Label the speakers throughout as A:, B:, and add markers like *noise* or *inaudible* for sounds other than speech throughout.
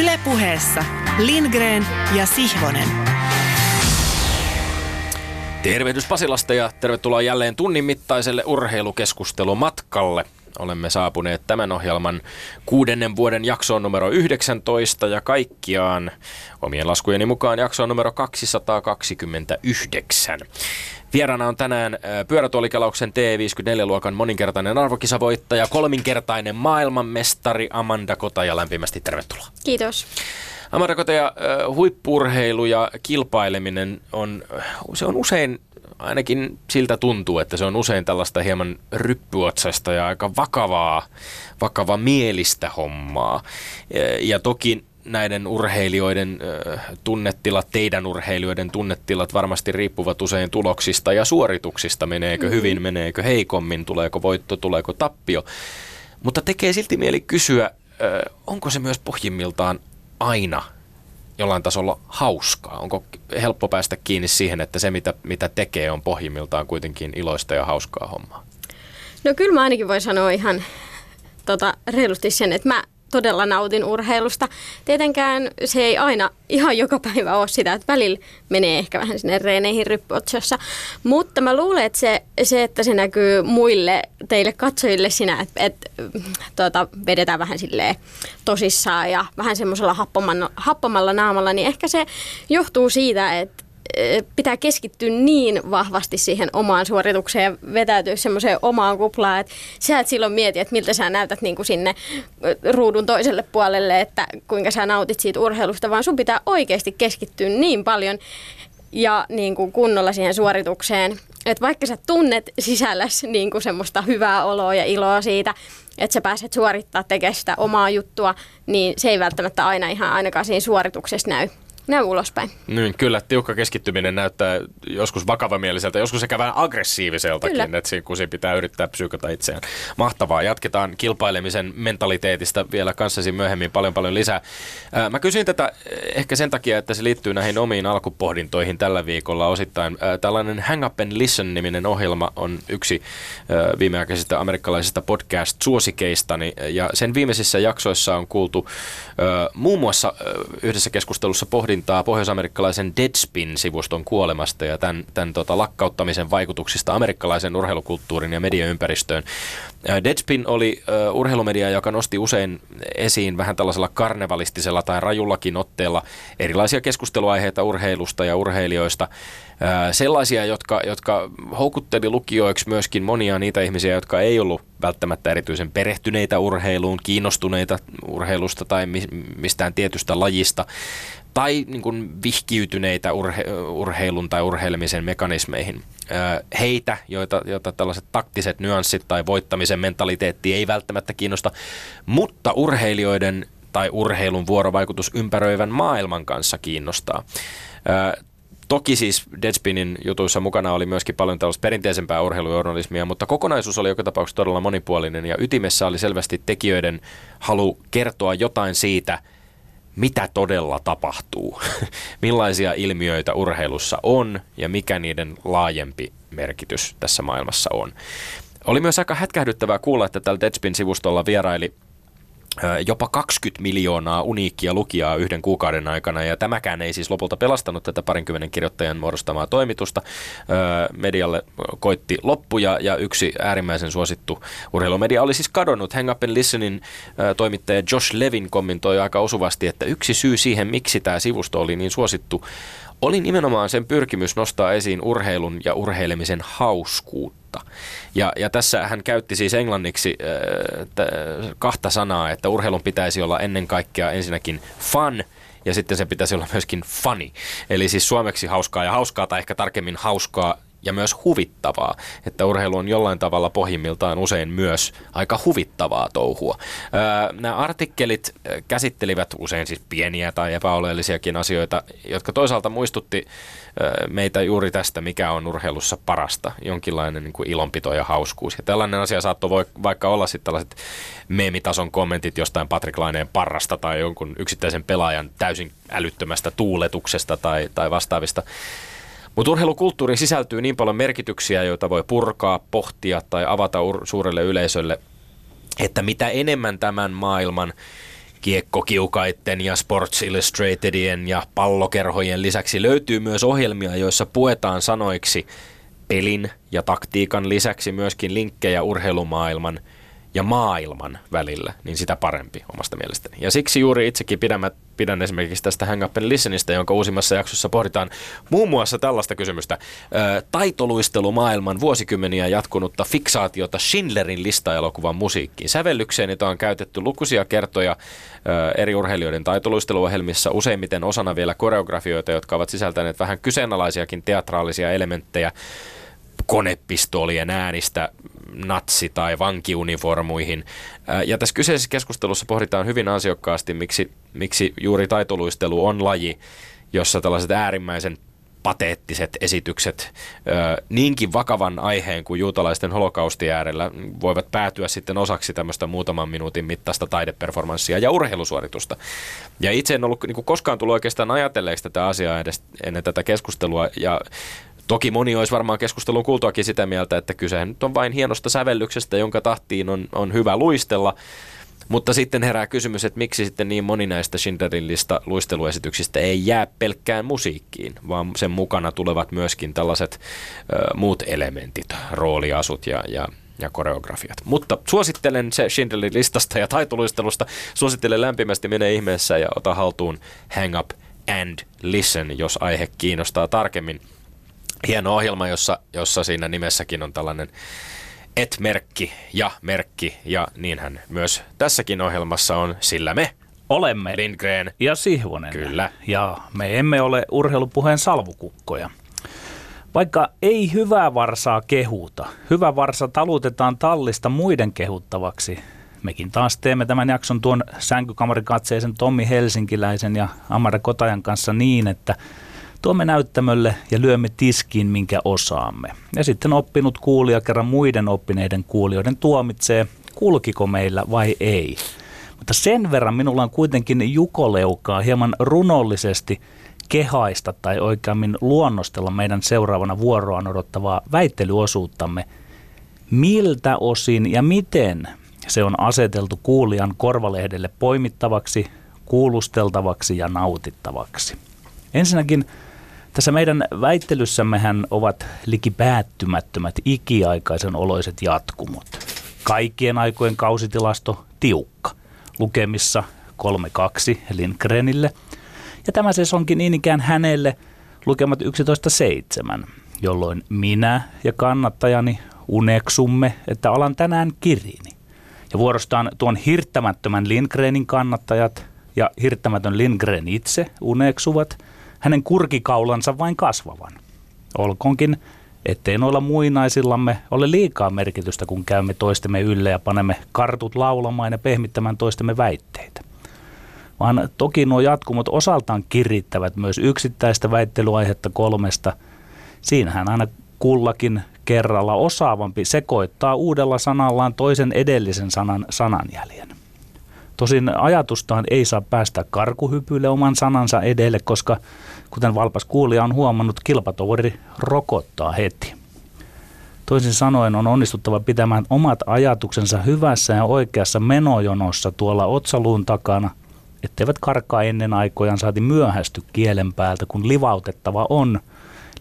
A: Ylepuheessa Lindgren ja Sihvonen.
B: Tervehdys Pasilasta ja tervetuloa jälleen tunnin mittaiselle urheilukeskustelumatkalle. Olemme saapuneet tämän ohjelman kuudennen vuoden jaksoon numero 19 ja kaikkiaan omien laskujeni mukaan jaksoon numero 229. Vieraana on tänään pyörätuolikelauksen T54-luokan moninkertainen arvokisavoittaja, kolminkertainen maailmanmestari Amanda Kota ja lämpimästi tervetuloa.
C: Kiitos.
B: Amanda Kotaja, huippurheilu ja kilpaileminen on, se on usein ainakin siltä tuntuu, että se on usein tällaista hieman ryppyotsasta ja aika vakavaa, vakava mielistä hommaa. Ja toki näiden urheilijoiden tunnetilat, teidän urheilijoiden tunnetilat varmasti riippuvat usein tuloksista ja suorituksista. Meneekö mm-hmm. hyvin, meneekö heikommin, tuleeko voitto, tuleeko tappio. Mutta tekee silti mieli kysyä, onko se myös pohjimmiltaan aina jollain tasolla hauskaa? Onko helppo päästä kiinni siihen, että se mitä, mitä tekee on pohjimmiltaan kuitenkin iloista ja hauskaa hommaa?
C: No kyllä mä ainakin voin sanoa ihan tota, reilusti sen, että mä todella nautin urheilusta. Tietenkään se ei aina ihan joka päivä ole sitä, että välillä menee ehkä vähän sinne reeneihin ryppyotsossa. Mutta mä luulen, että se, se, että se näkyy muille, teille katsojille sinä, että, että tuota, vedetään vähän silleen tosissaan ja vähän semmoisella happomalla naamalla, niin ehkä se johtuu siitä, että pitää keskittyä niin vahvasti siihen omaan suoritukseen ja vetäytyä semmoiseen omaan kuplaan, että sä et silloin mieti, että miltä sä näytät niin kuin sinne ruudun toiselle puolelle, että kuinka sä nautit siitä urheilusta, vaan sun pitää oikeasti keskittyä niin paljon ja niin kuin kunnolla siihen suoritukseen, että vaikka sä tunnet sisälläsi niin kuin semmoista hyvää oloa ja iloa siitä, että sä pääset suorittaa tekemään sitä omaa juttua, niin se ei välttämättä aina ihan ainakaan siinä suorituksessa näy näy ulospäin.
B: Niin, kyllä, tiukka keskittyminen näyttää joskus vakavamieliseltä, joskus sekä vähän aggressiiviseltakin, kyllä. että siinä, kun siinä pitää yrittää psyykata itseään. Mahtavaa. Jatketaan kilpailemisen mentaliteetista vielä kanssasi myöhemmin paljon paljon lisää. Mä kysyin tätä ehkä sen takia, että se liittyy näihin omiin alkupohdintoihin tällä viikolla osittain. Tällainen Hang Up and Listen-niminen ohjelma on yksi viimeaikaisista amerikkalaisista podcast-suosikeistani, ja sen viimeisissä jaksoissa on kuultu muun muassa yhdessä keskustelussa pohdintoja pohdintaa pohjoisamerikkalaisen Deadspin-sivuston kuolemasta ja tämän, tämän tota, lakkauttamisen vaikutuksista amerikkalaisen urheilukulttuurin ja mediaympäristöön. Deadspin oli uh, urheilumedia, joka nosti usein esiin vähän tällaisella karnevalistisella tai rajullakin otteella erilaisia keskusteluaiheita urheilusta ja urheilijoista. Uh, sellaisia, jotka, jotka houkutteli lukijoiksi myöskin monia niitä ihmisiä, jotka ei ollut välttämättä erityisen perehtyneitä urheiluun, kiinnostuneita urheilusta tai mistään tietystä lajista tai niin kuin vihkiytyneitä urhe, urheilun tai urheilemisen mekanismeihin. Heitä, joita, joita tällaiset taktiset nyanssit tai voittamisen mentaliteetti ei välttämättä kiinnosta, mutta urheilijoiden tai urheilun vuorovaikutus ympäröivän maailman kanssa kiinnostaa. Toki siis Deadspinin jutuissa mukana oli myöskin paljon tällaista perinteisempää urheilujournalismia, mutta kokonaisuus oli joka tapauksessa todella monipuolinen ja ytimessä oli selvästi tekijöiden halu kertoa jotain siitä – mitä todella tapahtuu, *laughs* millaisia ilmiöitä urheilussa on ja mikä niiden laajempi merkitys tässä maailmassa on. Oli myös aika hätkähdyttävää kuulla, että tällä Deadspin-sivustolla vieraili jopa 20 miljoonaa uniikkia lukijaa yhden kuukauden aikana, ja tämäkään ei siis lopulta pelastanut tätä parinkymmenen kirjoittajan muodostamaa toimitusta. Medialle koitti loppu, ja, ja yksi äärimmäisen suosittu urheilumedia oli siis kadonnut. Hang Up and Listenin toimittaja Josh Levin kommentoi aika osuvasti, että yksi syy siihen, miksi tämä sivusto oli niin suosittu, oli nimenomaan sen pyrkimys nostaa esiin urheilun ja urheilemisen hauskuutta. Ja, ja tässä hän käytti siis englanniksi äh, t- kahta sanaa, että urheilun pitäisi olla ennen kaikkea ensinnäkin fun ja sitten se pitäisi olla myöskin funny. Eli siis suomeksi hauskaa ja hauskaa tai ehkä tarkemmin hauskaa ja myös huvittavaa, että urheilu on jollain tavalla pohjimmiltaan usein myös aika huvittavaa touhua. Nämä artikkelit käsittelivät usein siis pieniä tai epäoleellisiakin asioita, jotka toisaalta muistutti meitä juuri tästä, mikä on urheilussa parasta, jonkinlainen niin kuin ilonpito ja hauskuus. Ja tällainen asia saattoi voi, vaikka olla sitten tällaiset meemitason kommentit jostain Patrick Laineen parrasta tai jonkun yksittäisen pelaajan täysin älyttömästä tuuletuksesta tai, tai vastaavista. Mutta urheilukulttuuriin sisältyy niin paljon merkityksiä, joita voi purkaa, pohtia tai avata ur- suurelle yleisölle, että mitä enemmän tämän maailman Kiekkokiukaitten ja Sports Illustratedien ja pallokerhojen lisäksi löytyy myös ohjelmia, joissa puetaan sanoiksi pelin ja taktiikan lisäksi myöskin linkkejä urheilumaailman – ja maailman välillä, niin sitä parempi omasta mielestäni. Ja siksi juuri itsekin pidän, pidän esimerkiksi tästä Hang Up and Listenistä, jonka uusimmassa jaksossa pohditaan muun muassa tällaista kysymystä. Taitoluistelumaailman vuosikymmeniä jatkunutta fiksaatiota Schindlerin lista-elokuvan musiikkiin. Sävellykseen, jota on käytetty lukuisia kertoja eri urheilijoiden taitoluisteluohjelmissa, useimmiten osana vielä koreografioita, jotka ovat sisältäneet vähän kyseenalaisiakin teatraalisia elementtejä konepistolien äänistä natsi- tai vankiuniformuihin. Ja tässä kyseisessä keskustelussa pohditaan hyvin ansiokkaasti, miksi, miksi juuri taitoluistelu on laji, jossa tällaiset äärimmäisen pateettiset esitykset niinkin vakavan aiheen kuin juutalaisten holokausti äärellä voivat päätyä sitten osaksi tämmöistä muutaman minuutin mittaista taideperformanssia ja urheilusuoritusta. Ja itse en ollut niin koskaan tullut oikeastaan ajatelleeksi tätä asiaa edes ennen tätä keskustelua ja Toki moni olisi varmaan keskustelun kuultuakin sitä mieltä, että kyse nyt on vain hienosta sävellyksestä, jonka tahtiin on, on hyvä luistella. Mutta sitten herää kysymys, että miksi sitten niin moni näistä Schindlerin lista luisteluesityksistä ei jää pelkkään musiikkiin, vaan sen mukana tulevat myöskin tällaiset ö, muut elementit, rooliasut ja, ja, ja koreografiat. Mutta suosittelen se Schindlerin listasta ja taitoluistelusta. Suosittelen lämpimästi, mene ihmeessä ja ota haltuun Hang Up and Listen, jos aihe kiinnostaa tarkemmin hieno ohjelma, jossa, jossa siinä nimessäkin on tällainen et-merkki ja merkki, ja niinhän myös tässäkin ohjelmassa on, sillä me
D: olemme
B: Lindgren
D: ja Sihvonen.
B: Kyllä.
D: Ja me emme ole urheilupuheen salvukukkoja. Vaikka ei hyvää varsaa kehuta, hyvä varsa talutetaan tallista muiden kehuttavaksi. Mekin taas teemme tämän jakson tuon sänkykamarikatseisen Tommi Helsinkiläisen ja Amara Kotajan kanssa niin, että – Tuomme näyttämölle ja lyömme tiskiin, minkä osaamme. Ja sitten oppinut kuulija kerran muiden oppineiden kuulijoiden tuomitsee, kulkiko meillä vai ei. Mutta sen verran minulla on kuitenkin jukoleukaa hieman runollisesti kehaista tai oikeammin luonnostella meidän seuraavana vuoroaan odottavaa väittelyosuuttamme. Miltä osin ja miten se on aseteltu kuulijan korvalehdelle poimittavaksi, kuulusteltavaksi ja nautittavaksi. Ensinnäkin tässä meidän väittelyssämmehän ovat liki päättymättömät ikiaikaisen oloiset jatkumot. Kaikkien aikojen kausitilasto tiukka. Lukemissa 3-2 Lindgrenille. Ja tämä siis onkin niin ikään hänelle lukemat 11.7, jolloin minä ja kannattajani uneksumme, että alan tänään kirini. Ja vuorostaan tuon hirttämättömän Lindgrenin kannattajat ja hirttämätön Lindgren itse uneksuvat – hänen kurkikaulansa vain kasvavan. Olkoonkin, ettei noilla muinaisillamme ole liikaa merkitystä, kun käymme toistemme ylle ja panemme kartut laulamaan ja pehmittämään toistemme väitteitä. Vaan toki nuo jatkumot osaltaan kirittävät myös yksittäistä väittelyaihetta kolmesta. Siinähän aina kullakin kerralla osaavampi sekoittaa uudella sanallaan toisen edellisen sanan sananjäljen. Tosin ajatustaan ei saa päästä karkuhypyille oman sanansa edelle, koska kuten valpas kuulija on huomannut, kilpatoveri rokottaa heti. Toisin sanoen on onnistuttava pitämään omat ajatuksensa hyvässä ja oikeassa menojonossa tuolla otsaluun takana, etteivät karkaa ennen aikojaan saati myöhästy kielen päältä, kun livautettava on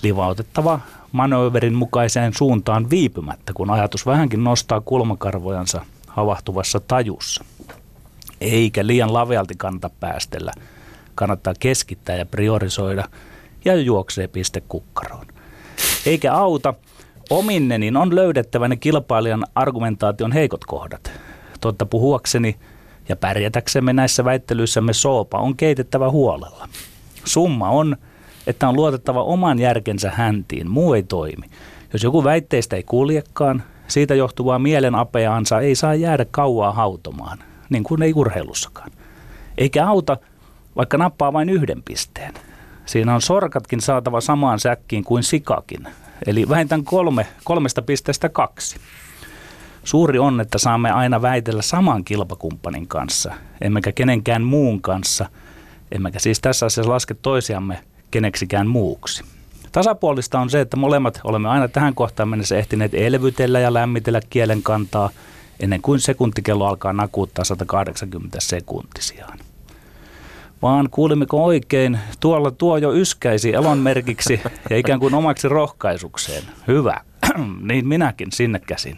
D: livautettava manööverin mukaiseen suuntaan viipymättä, kun ajatus vähänkin nostaa kulmakarvojansa havahtuvassa tajussa eikä liian lavealti kannata päästellä. Kannattaa keskittää ja priorisoida ja juoksee piste kukkaroon. Eikä auta, ominne niin on löydettävä ne kilpailijan argumentaation heikot kohdat. Totta puhuakseni ja pärjätäksemme näissä väittelyissämme soopa on keitettävä huolella. Summa on, että on luotettava oman järkensä häntiin, muu ei toimi. Jos joku väitteistä ei kuljekaan, siitä johtuvaa mielen apeaansa ei saa jäädä kauaa hautomaan niin kuin ei urheilussakaan. Eikä auta, vaikka nappaa vain yhden pisteen. Siinä on sorkatkin saatava samaan säkkiin kuin sikakin, eli vähintään kolme, kolmesta pisteestä kaksi. Suuri on, että saamme aina väitellä saman kilpakumppanin kanssa, emmekä kenenkään muun kanssa, emmekä siis tässä asiassa laske toisiamme keneksikään muuksi. Tasapuolista on se, että molemmat olemme aina tähän kohtaan mennessä ehtineet elvytellä ja lämmitellä kielen kantaa – ennen kuin sekuntikello alkaa nakuuttaa 180 sekuntisiaan. Vaan kuulimmeko oikein, tuolla tuo jo yskäisi elonmerkiksi ja ikään kuin omaksi rohkaisukseen. Hyvä, *clears throat* niin minäkin sinne käsin.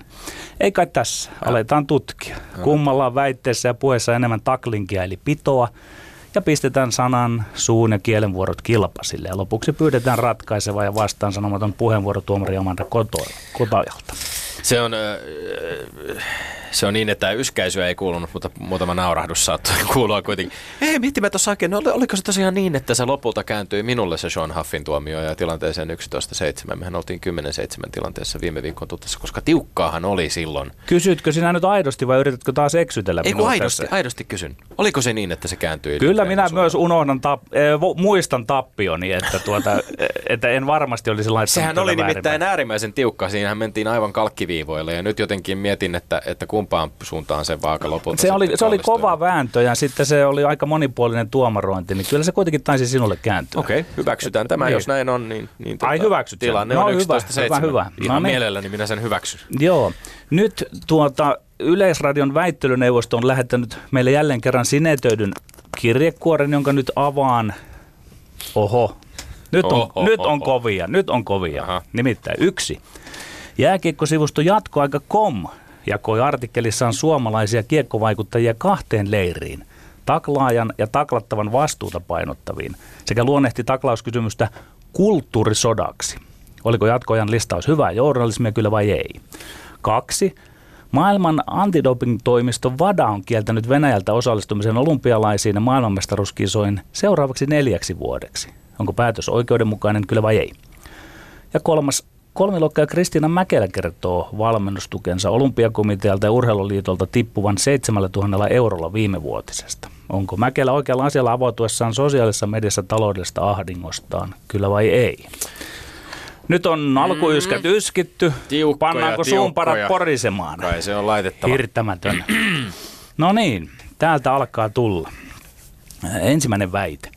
D: Ei kai tässä, aletaan tutkia. Kummalla on väitteessä ja puheessa enemmän taklinkia eli pitoa ja pistetään sanan, suun ja kielenvuorot kilpasille. Ja lopuksi pyydetään ratkaiseva ja vastaan sanomaton puheenvuoro tuomari Amanda Kotajalta.
B: Se on, se on niin, että yskäisyä ei kuulunut, mutta muutama naurahdus saattoi *laughs* kuulua kuitenkin. Ei, miettimään tuossa oikein, no, oliko se tosiaan niin, että se lopulta kääntyi minulle se Sean Huffin tuomio ja tilanteeseen 11.7. Mehän oltiin 10.7 tilanteessa viime viikon tutassa, koska tiukkaahan oli silloin.
D: Kysytkö sinä nyt aidosti vai yritätkö taas eksytellä
B: Ei kun aidosti, tässä? aidosti kysyn. Oliko se niin, että se kääntyi?
D: Kyllä minä suoraan? myös unohdan, tap- eh, muistan tappioni, että, tuota, että en varmasti olisi laittanut
B: Sehän oli nimittäin äärimmäisen tiukka, siinähän mentiin aivan kalkkiviivoille ja nyt jotenkin mietin, että, että kumpaan suuntaan se vaaka lopulta
D: Se oli, se oli kova vääntö ja sitten se oli aika monipuolinen tuomarointi, niin kyllä se kuitenkin taisi sinulle kääntyä.
B: Okei, okay, hyväksytään tämä, niin. jos näin on. Niin, niin
D: tota, Ai hyväksyt
B: Tilanne no, on 11.7. Hyvä, hyvä. Ihan no, niin. mielelläni minä sen hyväksyn.
D: Joo, nyt tuota, Yleisradion väittelyneuvosto on lähettänyt meille jälleen kerran sinetöidyn kirjekuoren, jonka nyt avaan. Oho, nyt on, oho, nyt on oho. kovia, nyt on kovia. Aha. Nimittäin yksi. Jääkiekkosivusto jatkoaika.com jakoi artikkelissaan suomalaisia kiekkovaikuttajia kahteen leiriin, taklaajan ja taklattavan vastuuta painottaviin, sekä luonnehti taklauskysymystä kulttuurisodaksi. Oliko jatkoajan listaus hyvää journalismia kyllä vai ei? Kaksi. Maailman antidoping-toimisto VADA on kieltänyt Venäjältä osallistumisen olympialaisiin ja maailmanmestaruuskisoihin seuraavaksi neljäksi vuodeksi. Onko päätös oikeudenmukainen, kyllä vai ei? Ja kolmas, Kolmilokka Kristiina Mäkelä kertoo valmennustukensa olympiakomitealta ja urheiluliitolta tippuvan 7000 eurolla viime vuotisesta. Onko Mäkelä oikealla asialla avautuessaan sosiaalisessa mediassa taloudellista ahdingostaan, kyllä vai ei? Nyt on alkuyskät mm. yskitty. Tiukkoja, Pannaanko suunparat porisemaan?
B: Kai se on laitettava.
D: Hirttämätön. no niin, täältä alkaa tulla. Ensimmäinen väite.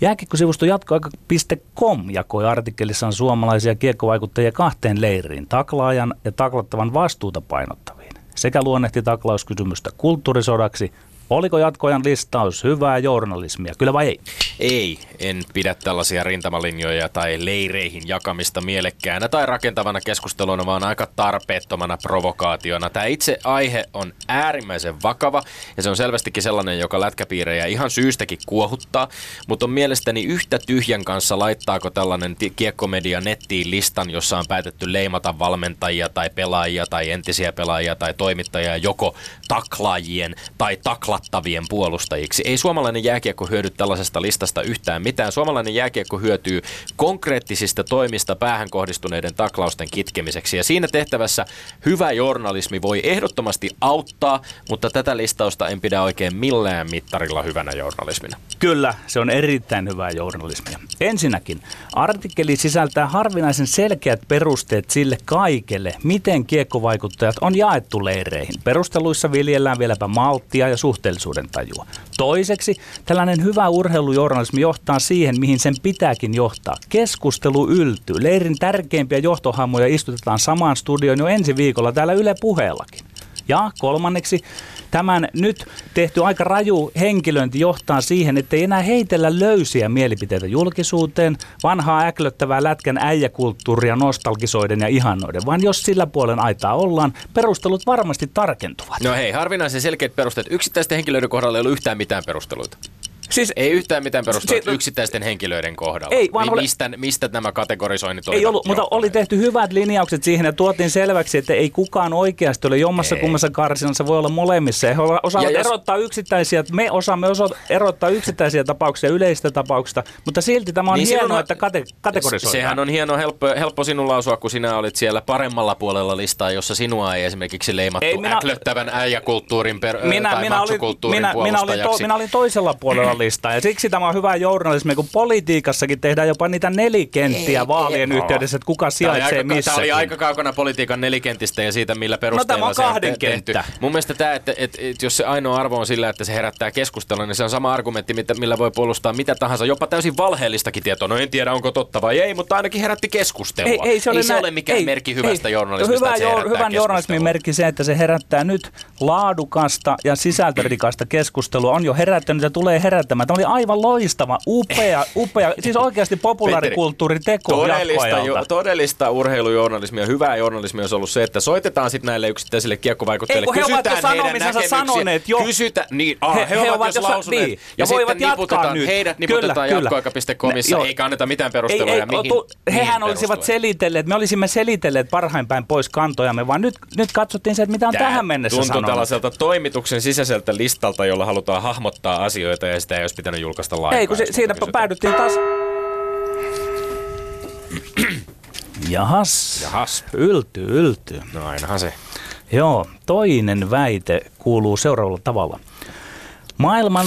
D: Jääkiekkosivusto jatkoaika.com jakoi artikkelissaan suomalaisia kiekkovaikuttajia kahteen leiriin, taklaajan ja taklattavan vastuuta painottaviin, sekä luonnehti taklauskysymystä kulttuurisodaksi Oliko jatkoajan listaus hyvää journalismia, kyllä vai ei?
B: Ei, en pidä tällaisia rintamalinjoja tai leireihin jakamista mielekkäänä tai rakentavana keskusteluna, vaan aika tarpeettomana provokaationa. Tämä itse aihe on äärimmäisen vakava ja se on selvästikin sellainen, joka lätkäpiirejä ihan syystäkin kuohuttaa, mutta on mielestäni yhtä tyhjän kanssa laittaako tällainen kiekkomedia nettiin listan, jossa on päätetty leimata valmentajia tai pelaajia tai entisiä pelaajia tai toimittajia joko taklaajien tai takla pelattavien puolustajiksi. Ei suomalainen jääkiekko hyödy tällaisesta listasta yhtään mitään. Suomalainen jääkiekko hyötyy konkreettisista toimista päähän kohdistuneiden taklausten kitkemiseksi. Ja siinä tehtävässä hyvä journalismi voi ehdottomasti auttaa, mutta tätä listausta en pidä oikein millään mittarilla hyvänä journalismina.
D: Kyllä, se on erittäin hyvää journalismia. Ensinnäkin, artikkeli sisältää harvinaisen selkeät perusteet sille kaikelle, miten kiekkovaikuttajat on jaettu leireihin. Perusteluissa viljellään vieläpä malttia ja suhteellista suhteellisuuden tajua. Toiseksi tällainen hyvä urheilujournalismi johtaa siihen, mihin sen pitääkin johtaa. Keskustelu yltyy. Leirin tärkeimpiä johtohahmoja istutetaan samaan studioon jo ensi viikolla täällä Yle puheellakin. Ja kolmanneksi, tämän nyt tehty aika raju henkilöinti johtaa siihen, että ei enää heitellä löysiä mielipiteitä julkisuuteen, vanhaa äklöttävää lätkän äijäkulttuuria nostalgisoiden ja ihannoiden, vaan jos sillä puolen aitaa ollaan, perustelut varmasti tarkentuvat.
B: No hei, harvinaisen selkeät perusteet. Yksittäisten henkilöiden kohdalla ei ollut yhtään mitään perusteluita. Siis, ei yhtään mitään perustua si- yksittäisten henkilöiden kohdalla. Ei, vaan oli, mistä, mistä nämä kategorisoinnit
D: Ei ollut, mutta oli tehty hyvät linjaukset siihen ja tuotiin selväksi, että ei kukaan oikeasti ole jommassa ei. kummassa karsinassa, voi olla molemmissa. He osaavat jos... erottaa yksittäisiä, me osaamme osa- erottaa yksittäisiä tapauksia yleisistä tapauksista, mutta silti tämä on niin hienoa, on, että kate- kategorisoidaan.
B: Sehän on hieno, helppo, helppo sinun lausua, kun sinä olit siellä paremmalla puolella listaa, jossa sinua ei esimerkiksi leimattu ei, minä, äklöttävän äijäkulttuurin per, minä, tai minä olin, minä,
D: minä, olin to, minä olin toisella puolella journalista. Ja siksi tämä on hyvä journalismi, kun politiikassakin tehdään jopa niitä nelikenttiä ei, vaalien ei, yhteydessä, että kuka sijaitsee missä.
B: Tämä oli aika kaukana politiikan nelikentistä ja siitä, millä perusteella no,
D: tämä on kahden se on
B: tehty. Mun mielestä tämä, että, että, että, jos se ainoa arvo on sillä, että se herättää keskustelua, niin se on sama argumentti, millä voi puolustaa mitä tahansa, jopa täysin valheellistakin tietoa. No en tiedä, onko totta vai ei, mutta ainakin herätti keskustelua. Ei, ei se ole, ei se ole mikään ei, merkki hyvästä ei, journalismista, hyvä, jo,
D: Hyvän journalismin merkki se, että se herättää nyt laadukasta ja sisältörikasta keskustelua. On jo herättänyt ja tulee herättämään. Tämä oli aivan loistava, upea, *laughs* upea siis oikeasti populaarikulttuuriteko
B: todellista, jo, todellista urheilujournalismia, hyvää journalismia olisi ollut se, että soitetaan sitten näille yksittäisille kiekkovaikuttajille.
D: Ei, he ovat jo sanoneet jo.
B: Kysytä, niin, ah, he, he, he, ovat jo lausuneet. Niin, ja, ja voivat jatkaa nyt. Heidät niputetaan jatkoaika.comissa, eikä anneta mitään perusteluja, ei, ei, mihin, tu,
D: Hehän olisivat selitelleet, me olisimme selitelleet parhain päin pois kantojamme, vaan nyt, nyt katsottiin se, että mitä on Tää tähän mennessä
B: tuntuu sanonut. tällaiselta toimituksen sisäiseltä listalta, jolla halutaan hahmottaa asioita ja sitä ei olisi pitänyt julkaista lainkaan.
D: Ei, kun se, siinä päädyttiin taas... Jahas.
B: Jahas.
D: Yltyy, yltyy.
B: No ainahan se.
D: Joo, toinen väite kuuluu seuraavalla tavalla. Maailman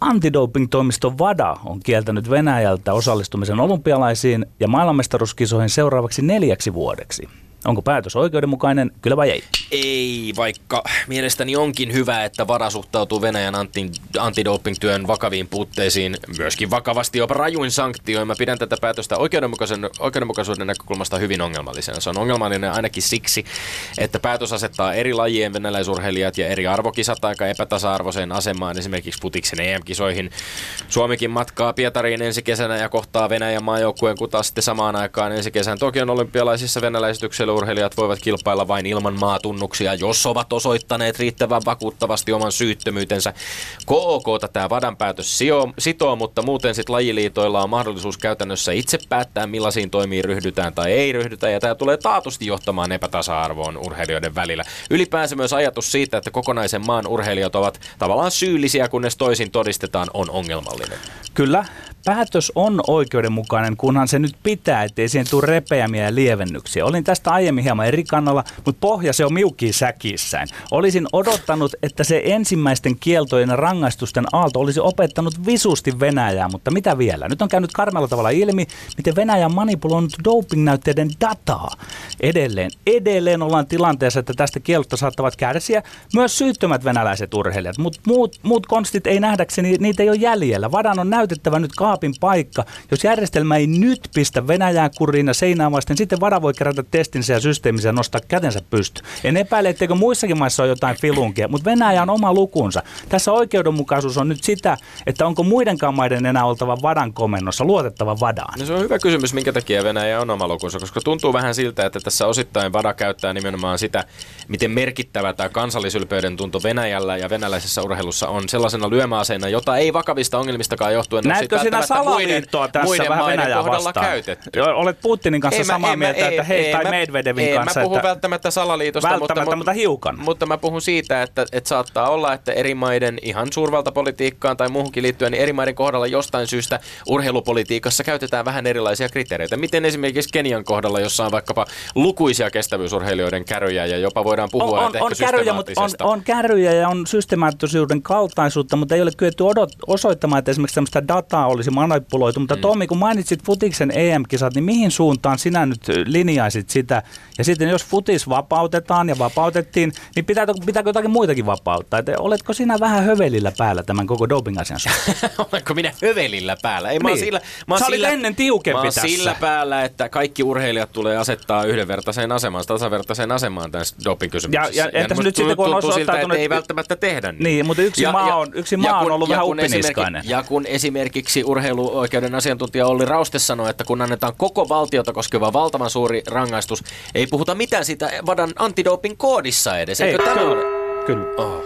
D: antidoping-toimisto VADA on kieltänyt Venäjältä osallistumisen olympialaisiin ja maailmanmestaruuskisoihin seuraavaksi neljäksi vuodeksi. Onko päätös oikeudenmukainen, kyllä vai ei?
B: Ei, vaikka mielestäni onkin hyvä, että vara suhtautuu Venäjän anti, antidoping-työn vakaviin puutteisiin myöskin vakavasti jopa rajuin sanktioin. Mä pidän tätä päätöstä oikeudenmukaisen, oikeudenmukaisuuden näkökulmasta hyvin ongelmallisena. Se on ongelmallinen ainakin siksi, että päätös asettaa eri lajien venäläisurheilijat ja eri arvokisat aika epätasa-arvoiseen asemaan esimerkiksi putiksen EM-kisoihin. Suomikin matkaa Pietariin ensi kesänä ja kohtaa Venäjän maajoukkueen, kun sitten samaan aikaan ensi kesän Tokion olympialaisissa venäläistyksellä urheilijat voivat kilpailla vain ilman maatunnuksia, jos ovat osoittaneet riittävän vakuuttavasti oman syyttömyytensä. KOK tämä vadan päätös sitoo, mutta muuten sitten lajiliitoilla on mahdollisuus käytännössä itse päättää, millaisiin toimiin ryhdytään tai ei ryhdytä, ja tämä tulee taatusti johtamaan epätasa-arvoon urheilijoiden välillä. Ylipäänsä myös ajatus siitä, että kokonaisen maan urheilijat ovat tavallaan syyllisiä, kunnes toisin todistetaan, on ongelmallinen.
D: Kyllä, päätös on oikeudenmukainen, kunhan se nyt pitää, ettei siihen tule repeämiä ja lievennyksiä. Olin tästä aiemmin hieman eri kannalla, mutta pohja se on miukkiin säkissään. Olisin odottanut, että se ensimmäisten kieltojen ja rangaistusten aalto olisi opettanut visusti Venäjää, mutta mitä vielä? Nyt on käynyt karmella tavalla ilmi, miten Venäjä on manipuloinut dopingnäytteiden dataa. Edelleen, edelleen ollaan tilanteessa, että tästä kieltosta saattavat kärsiä myös syyttömät venäläiset urheilijat, mutta muut, muut konstit ei nähdäkseni, niitä ei ole jäljellä. Vadan on näytettävä nyt kaapin paikka. Jos järjestelmä ei nyt pistä Venäjää kuriin ja seinään vasten, sitten Vada voi kerätä testinsä systeeminsä ja nostaa kätensä pysty. En epäile, etteikö muissakin maissa ole jotain filunkia, mutta Venäjä on oma lukunsa. Tässä oikeudenmukaisuus on nyt sitä, että onko muidenkaan maiden enää oltava Vadan komennossa, luotettava Vadaan.
B: No se on hyvä kysymys, minkä takia Venäjä on oma lukunsa, koska tuntuu vähän siltä, että tässä osittain Vada käyttää nimenomaan sitä, miten merkittävä tämä kansallisylpeyden tunto Venäjällä ja venäläisessä urheilussa on sellaisena lyömäaseena, jota ei vakavista ongelmistakaan johtuen
D: Näetkö sinä salaliittoa tässä
B: muiden
D: vähän Venäjää vastaan?
B: käytetty?
D: Olet Putinin kanssa ei samaa mä, mieltä, ei, että hei, ei, tai mä, Medvedevin
B: ei,
D: kanssa.
B: Mä puhun
D: että
B: välttämättä salaliitosta,
D: välttämättä, mutta, mutta, hiukan.
B: Mutta mä puhun siitä, että, että saattaa olla, että eri maiden ihan suurvaltapolitiikkaan tai muuhunkin liittyen, niin eri maiden kohdalla jostain syystä urheilupolitiikassa käytetään vähän erilaisia kriteereitä. Miten esimerkiksi Kenian kohdalla, jossa on vaikkapa lukuisia kestävyysurheilijoiden kärryjä ja jopa voidaan puhua
D: on, on, on kärryjä, mutta on, on kärryjä ja on systemaattisuuden kaltaisuutta, mutta ei ole kyetty odot, osoittamaan, että esimerkiksi tämmöistä dataa olisi manipuloitu. Mutta mm. Tommi, kun mainitsit futiksen EM-kisat, niin mihin suuntaan sinä nyt linjaisit sitä? Ja sitten jos futis vapautetaan ja vapautettiin, niin pitääkö, pitääkö jotakin muitakin vapauttaa? Että oletko sinä vähän hövelillä päällä tämän koko doping-asian *laughs*
B: Olenko minä hövelillä päällä? Ei, niin. mä sillä, mä
D: Sä
B: sillä,
D: ennen tiukempi
B: mä
D: tässä.
B: sillä päällä, että kaikki urheilijat tulee asettaa yhdenvertaiseen asemaan, tasavertaiseen asemaan tässä doping-kysymyksessä.
D: Ja, ja entäs nyt sitten, kun on
B: osoittautunut... Ei välttämättä tehdä niin.
D: Niin, mutta yksi ja, maa on, yksi maa kun, on ollut vähän uppiniskainen.
B: Ja kun esimerkiksi urheiluoikeuden asiantuntija Olli Rauste sanoi, että kun annetaan koko valtiota koskeva valtavan suuri rangaistus, ei puhuta mitään siitä Vadan antidoping koodissa edes.
D: Ei,
B: Eikö
D: kyllä. Ole? Kyllä.
B: Oh.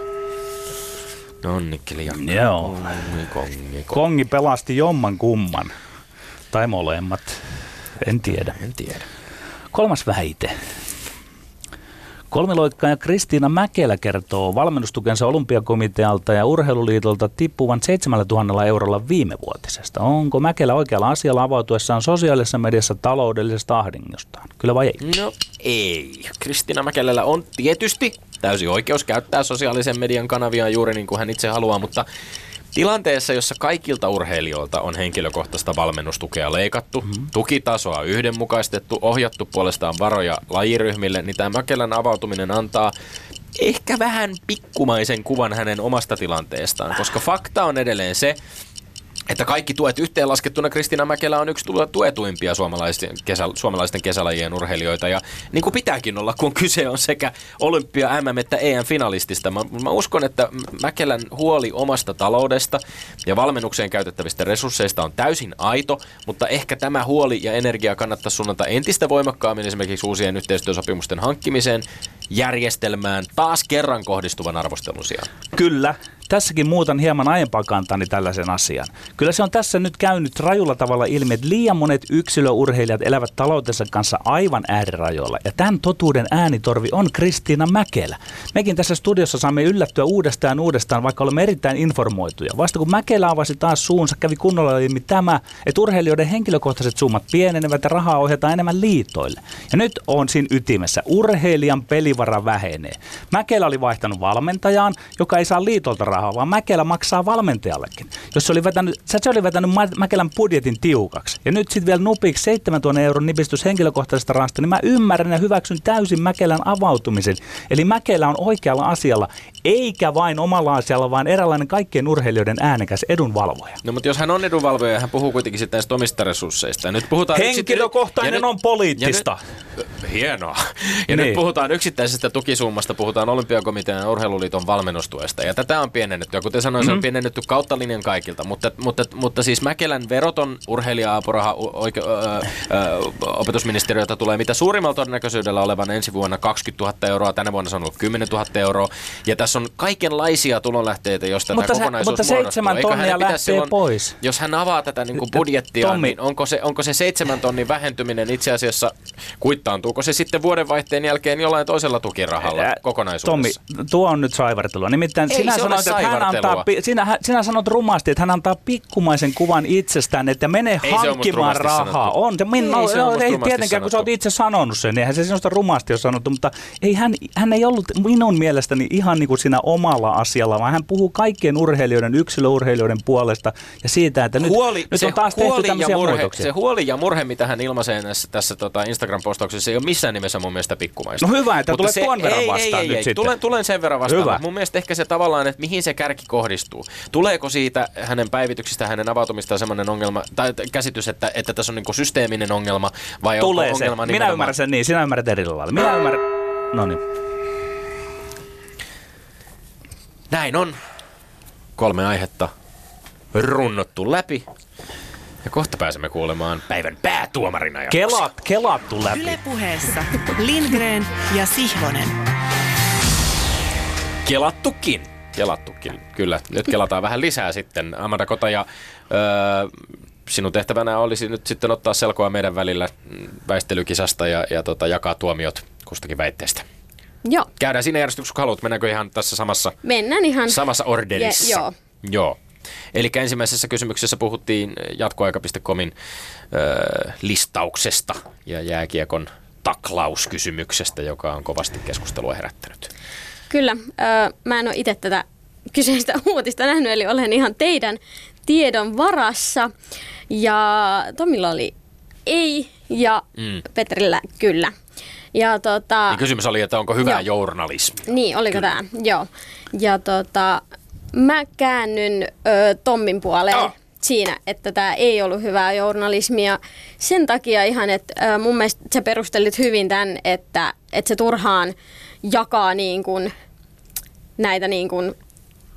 B: Nonnikkeli
D: Joo. Kongi, kongi, kongi. kongi pelasti jomman kumman. Tai molemmat. En tiedä.
B: En tiedä.
D: Kolmas väite. Kolmiloikkaaja Kristiina Mäkelä kertoo valmennustukensa olympiakomitealta ja urheiluliitolta tippuvan 7000 eurolla viimevuotisesta. Onko Mäkelä oikealla asialla avautuessaan sosiaalisessa mediassa taloudellisesta ahdingostaan? Kyllä vai ei?
B: No ei. Kristiina Mäkelällä on tietysti täysi oikeus käyttää sosiaalisen median kanavia juuri niin kuin hän itse haluaa, mutta Tilanteessa, jossa kaikilta urheilijoilta on henkilökohtaista valmennustukea leikattu, mm-hmm. tukitasoa yhdenmukaistettu, ohjattu puolestaan varoja lajiryhmille, niin tämä Mäkelän avautuminen antaa ehkä vähän pikkumaisen kuvan hänen omasta tilanteestaan, koska fakta on edelleen se, että kaikki tuet yhteenlaskettuna Kristina Mäkelä on yksi tuetuimpia suomalaisten, kesä, suomalaisten kesälajien urheilijoita. Ja niin kuin pitääkin olla, kun kyse on sekä olympia, MM että EM-finalistista. Mä, mä uskon, että Mäkelän huoli omasta taloudesta ja valmennukseen käytettävistä resursseista on täysin aito, mutta ehkä tämä huoli ja energia kannattaa suunnata entistä voimakkaammin esimerkiksi uusien yhteistyösopimusten hankkimiseen, järjestelmään, taas kerran kohdistuvan arvostelun sijaan.
D: Kyllä, tässäkin muutan hieman aiempaa kantani tällaisen asian. Kyllä se on tässä nyt käynyt rajulla tavalla ilmi, että liian monet yksilöurheilijat elävät taloutensa kanssa aivan äärirajoilla. Ja tämän totuuden äänitorvi on Kristiina Mäkelä. Mekin tässä studiossa saamme yllättyä uudestaan uudestaan, vaikka olemme erittäin informoituja. Vasta kun Mäkelä avasi taas suunsa, kävi kunnolla ilmi tämä, että urheilijoiden henkilökohtaiset summat pienenevät ja rahaa ohjataan enemmän liitoille. Ja nyt on siinä ytimessä. Urheilijan pelivara vähenee. Mäkelä oli vaihtanut valmentajaan, joka ei saa liitolta rahaa, vaan Mäkelä maksaa valmentajallekin. Jos se oli vetänyt, se oli vetänyt Mäkelän budjetin tiukaksi. Ja nyt sitten vielä nupiksi 7000 euron nipistys henkilökohtaisesta rahasta, niin mä ymmärrän ja hyväksyn täysin Mäkelän avautumisen. Eli Mäkelä on oikealla asialla, eikä vain omalla asialla, vaan eräänlainen kaikkien urheilijoiden äänekäs edunvalvoja.
B: No mutta jos hän on edunvalvoja ja hän puhuu kuitenkin sitten näistä omista resursseista. Nyt puhutaan
D: Henkilökohtainen yksittäin... on poliittista.
B: Nyt, hienoa. Ja niin. nyt puhutaan yksittäisestä tukisummasta, puhutaan Olympiakomitean ja Urheiluliiton valmennustuesta. Ja tätä on pienennetty. Ja kuten sanoin, mm-hmm. se on mhm. pienennetty kautta linjan kaikilta. Mutta, mutta, mutta siis Mäkelän veroton urheilija-apuraha oike, ö, ö, opetusministeriöltä tulee mitä suurimmalla todennäköisyydellä olevan ensi vuonna 20 000 euroa, tänä vuonna se on ollut 10 000 euroa. Ja tässä on kaikenlaisia tulonlähteitä, josta
D: mutta
B: tämä kokonaisuus
D: Mutta seitsemän tonnia lähtee silloin, pois.
B: Jos hän avaa tätä niin kuin budjettia, Tommi. niin onko se, onko se seitsemän tonnin vähentyminen itse asiassa, kuittaantuuko se sitten vuodenvaihteen jälkeen jollain toisella tukirahalla kokonaisuudessa?
D: Tommi, tuo on nyt saivartelua. Nimittäin Ei sinä sanoit, että hän antaa, sinä, sinä sanot rumasti, että hän antaa pikkumaisen kuvan itsestään, että menee ei hankkimaan rahaa. Sanottu. On, se, min, ei, no, se on ei tietenkään, kun sä oot itse sanonut sen, eihän se sinusta rumasti ole sanottu, mutta ei, hän, hän ei ollut minun mielestäni ihan niin kuin siinä omalla asialla, vaan hän puhuu kaikkien urheilijoiden, yksilöurheilijoiden puolesta ja siitä, että nyt, huoli, nyt on taas tehty tämmöisiä
B: murhe,
D: muutoksia.
B: Se huoli ja murhe, mitä hän ilmaisee tässä, tässä tota Instagram-postauksessa, ei ole missään nimessä mun mielestä pikkumaista.
D: No hyvä, että tulee tuon verran vastaan ei, ei, nyt ei, sitten.
B: Tulen, tulen sen verran vastaan, hyvä. mun mielestä ehkä se tavallaan, että mihin se kärki kohdistuu. Tuleeko siitä hänen päivityksistä, hänen avautumistaan semmoinen ongelma, tai käsitys, että, että tässä on niin systeeminen ongelma, vai
D: Tulee
B: onko
D: se.
B: ongelma
D: Minä ymmärrän sen niin, sinä ymmärrät eri lailla. Minä ymmärrän, no niin.
B: Näin on. Kolme aihetta runnottu läpi. Ja kohta pääsemme kuulemaan päivän päätuomarina.
D: Kelat, kelattu läpi.
A: Yle puheessa Lindgren ja Sihvonen.
B: Kelattukin. Kelattukin, kyllä. Nyt kelataan vähän lisää sitten. Amanda Kota ja öö, sinun tehtävänä olisi nyt sitten ottaa selkoa meidän välillä väistelykisasta ja, ja tota, jakaa tuomiot kustakin väitteestä.
C: Joo.
B: Käydään siinä järjestyksessä, kun haluat. Mennäänkö ihan tässä samassa,
C: Mennään ihan.
B: samassa orderissa?
C: Je, joo.
B: Joo. Eli ensimmäisessä kysymyksessä puhuttiin jatkoaika.comin ö, listauksesta ja jääkiekon taklauskysymyksestä, joka on kovasti keskustelua herättänyt.
C: Kyllä. Ö, mä en ole itse tätä kyseistä *laughs* uutista nähnyt, eli olen ihan teidän tiedon varassa. Ja Tomilla oli ei ja mm. Petrillä kyllä.
B: Ja tota, niin kysymys oli, että onko hyvä joo. journalismi.
C: Niin, oliko tämä? Joo. Ja tota, mä käännyn ö, Tommin puoleen. Oh siinä, että tämä ei ollut hyvää journalismia. Sen takia ihan, että mun mielestä sä perustelit hyvin tämän, että, että se turhaan jakaa niin kuin näitä niin kuin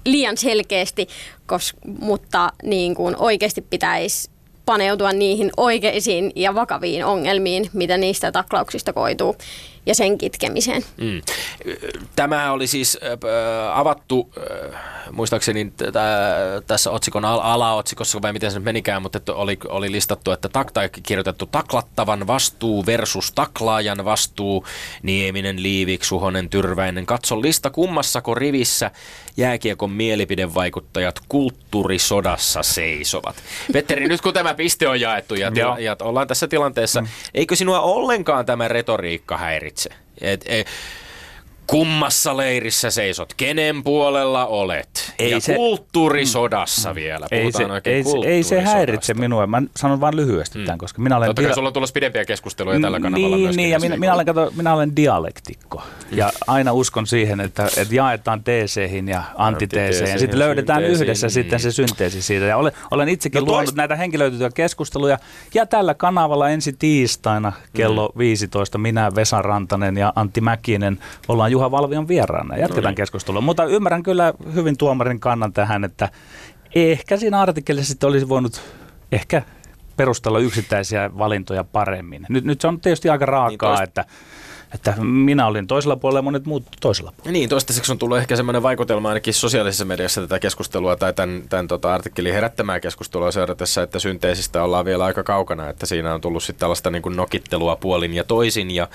C: liian selkeästi, koska, mutta niin kuin oikeasti pitäisi paneutua niihin oikeisiin ja vakaviin ongelmiin, mitä niistä taklauksista koituu ja sen kitkemiseen. Mm.
B: Tämä oli siis äh, avattu, äh, muistaakseni t- tässä otsikon al- alaotsikossa, vai miten se menikään, mutta että oli, oli listattu, että tak- tai kirjoitettu taklattavan vastuu versus taklaajan vastuu, Nieminen, Liivik, Suhonen, Tyrväinen. Katso lista kummassako rivissä jääkiekon mielipidevaikuttajat kulttuurisodassa seisovat. Petteri, nyt kun tämä piste on jaettu ja, tila- ja ollaan tässä tilanteessa, mm. eikö sinua ollenkaan tämä retoriikka häiritse? Et, et, kummassa leirissä seisot, kenen puolella olet.
D: Ei
B: ja
D: se-
B: kulttuurisodassa vielä,
D: Ei se, ei, se, ei se häiritse minua. Mä sanon vain lyhyesti tämän, koska minä olen...
B: Totta kai
D: dia-
B: sulla on tulossa pidempiä keskusteluja tällä kanavalla
D: niin,
B: myöskin.
D: niin, ja minä, minä, olen, kato, minä olen dialektikko. Ja aina uskon siihen, että, että jaetaan teeseihin ja antiteeseihin. Ja sitten löydetään
B: synteesiin,
D: yhdessä
B: niin.
D: sitten se synteesi siitä. Ja olen, olen itsekin
B: No
D: luonut näitä henkilöityjä keskusteluja. Ja tällä kanavalla ensi tiistaina kello
B: Mm.
D: 15 minä, Vesa Rantanen ja Antti Mäkinen ollaan Juha Valvion vieraana.
B: No
D: Jatketaan
B: niin.
D: keskustelua. Mutta ymmärrän kyllä hyvin tuomarin kannan tähän, että ehkä siinä artikkelissa sitten olisi voinut ehkä perustella yksittäisiä valintoja paremmin. Nyt, nyt se on tietysti aika raakaa,
B: tois-
D: että, että minä olin toisella puolella ja monet muut toisella puolella.
B: Niin, toistaiseksi on tullut ehkä semmoinen vaikutelma ainakin sosiaalisessa mediassa tätä keskustelua tai tämän, tämän tota, artikkelin herättämää keskustelua seuratessa, että synteesistä ollaan vielä aika kaukana, että siinä on tullut sitten tällaista niin nokittelua puolin ja toisin ja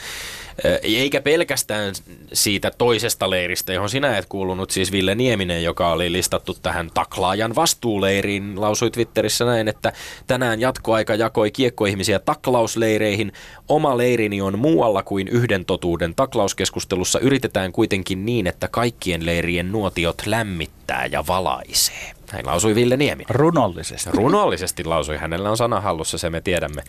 B: eh, eikä pelkästään siitä toisesta leiristä, johon sinä et kuulunut, siis Ville Nieminen, joka oli listattu tähän taklaajan vastuuleiriin, lausui Twitterissä näin, että tänään jatkoaika jakoi kiekkoihmisiä taklausleireihin. Oma leirini on muualla kuin yhden totuuden taklauskeskustelussa. Yritetään kuitenkin niin, että kaikkien leirien nuotiot lämmittää ja valaisee. Näin lausui Ville Nieminen.
D: Runollisesti.
B: Runollisesti lausui. Hänellä on sana hallussa, se me tiedämme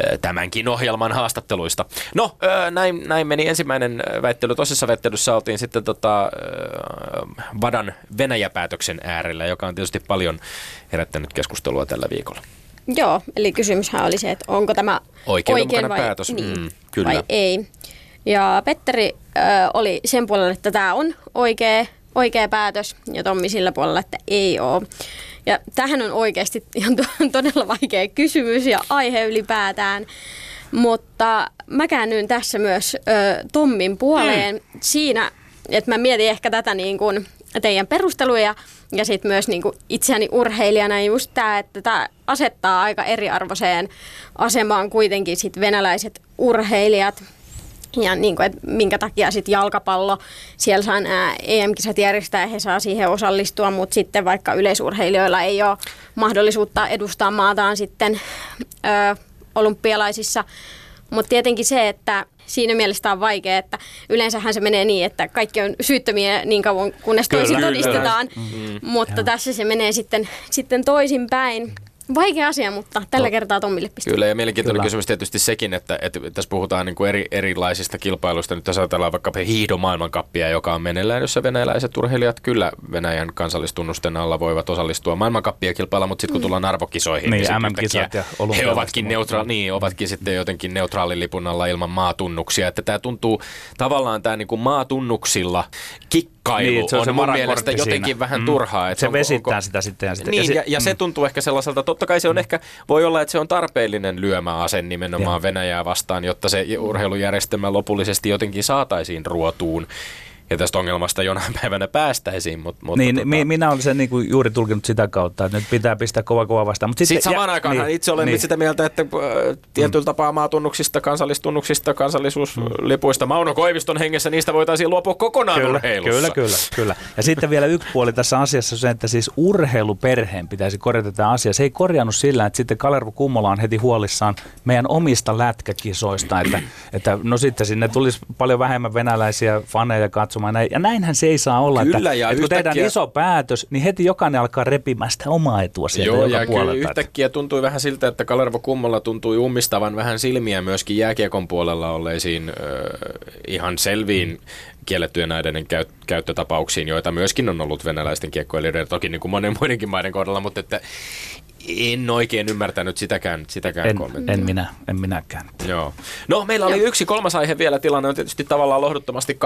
B: ö, tämänkin ohjelman haastatteluista. No, ö, näin, näin meni ensimmäinen ö, väittely. Toisessa väittelyssä oltiin sitten tota, Vadan Venäjä-päätöksen äärellä, joka on tietysti paljon herättänyt keskustelua tällä viikolla.
C: Joo, eli kysymyshän oli se, että onko tämä
B: Oikeudenmukainen
C: vai,
B: päätös,
C: niin,
B: mm, kyllä.
C: vai ei. Ja Petteri äh, oli sen puolella, että tämä on oikea, oikea päätös, ja Tommi sillä puolella, että ei ole. Ja tähän on oikeasti ihan to- *laughs* todella vaikea kysymys ja aihe ylipäätään. Mutta mä käännyin tässä myös ö, Tommin puoleen mm. siinä, että mä mietin ehkä tätä niin kuin teidän perusteluja ja sitten myös niin kuin itseäni urheilijana just tämä, että tämä asettaa aika eriarvoiseen asemaan kuitenkin sit venäläiset urheilijat. Ja niin kuin, että minkä takia sitten jalkapallo, siellä saa nämä EM-kisat järjestää ja he saa siihen osallistua, mutta sitten vaikka yleisurheilijoilla ei ole mahdollisuutta edustaa maataan sitten ö, olympialaisissa. Mutta tietenkin se, että siinä mielessä on vaikea, että yleensähän se menee niin, että kaikki on syyttömiä niin kauan, kunnes toisin todistetaan. Mutta tässä se menee sitten, sitten toisinpäin. Vaikea asia, mutta tällä kertaa Tommille pistää.
B: Kyllä, ja mielenkiintoinen
D: Kyllä.
B: kysymys tietysti sekin, että, että tässä puhutaan niin kuin eri, erilaisista kilpailuista. Nyt tässä ajatellaan vaikka hiihdon maailmankappia, joka on meneillään, jossa venäläiset urheilijat kyllä Venäjän kansallistunnusten alla voivat osallistua maailmankappia kilpailla, mutta sitten kun tullaan arvokisoihin,
D: Niin,
B: sit
D: MM-kisat
B: yhtäkkiä
D: ja
B: he ovatkin, neutra- niin, ovatkin sitten jotenkin neutraalin lipun alla ilman maatunnuksia. Että tämä tuntuu tavallaan tämä niin kuin maatunnuksilla kikkailu
D: Niin, se on se
B: mun mielestä jotenkin
D: siinä.
B: vähän
D: Mm.
B: turhaa. Että
D: Se
B: onko-
D: vesittää
B: onko-
D: sitä sitten ja sitten-
B: Niin,
D: ja
B: ja,
D: sit-
B: ja se
D: mm.
B: tuntuu ehkä sellaiselta, totta kai se on ehkä, voi olla, että se on tarpeellinen lyömäase nimenomaan
D: Joo.
B: Venäjää vastaan, jotta se urheilujärjestelmä lopullisesti jotenkin saataisiin ruotuun. Ja tästä ongelmasta jonain *laughs* päivänä päästäisiin. Mutta, mutta
D: Niin,
B: tota,
D: mi- minä olen sen niin kuin juuri tulkinut sitä kautta, että nyt pitää pistää kova kova vastaan. Mutta
B: sitten samaan aikaan niin, itse olen niin. sitä mieltä, että äh, tietyllä mm. tapaa maatunnuksista, kansallistunnuksista, kansallisuuslipuista, Mauno Koiviston hengessä niistä voitaisiin luopua kokonaan
D: Kyllä,
B: urheilussa.
D: kyllä, kyllä, kyllä. Ja sitten vielä yksi puoli tässä asiassa on se, että siis urheiluperheen pitäisi korjata tämä asia. Se ei korjannut sillä, että sitten Kalervo Kummola on heti huolissaan meidän omista lätkäkisoista, että, että no sitten sinne tulisi paljon vähemmän venäläisiä faneja katsomaan. Näin. Ja näinhän se ei saa olla,
B: Kyllä,
D: että,
B: ja
D: että kun tehdään iso päätös, niin heti jokainen alkaa repimään sitä omaa etua sieltä
B: Joo,
D: joka
B: ja kyllä
D: puolelta.
B: yhtäkkiä tuntui vähän siltä, että Kalervo Kummola tuntui ummistavan vähän silmiä myöskin jääkiekon puolella olleisiin äh, ihan selviin kiellettyjen aineiden käy, käyttötapauksiin, joita myöskin on ollut venäläisten kiekkoilijoiden, toki niin kuin monen muidenkin maiden kohdalla, mutta että en oikein ymmärtänyt sitäkään, sitäkään
D: en,
B: kommenttia.
D: en, minä, en minäkään.
B: Joo. No, meillä oli yksi kolmas aihe vielä. Tilanne on tietysti tavallaan lohduttomasti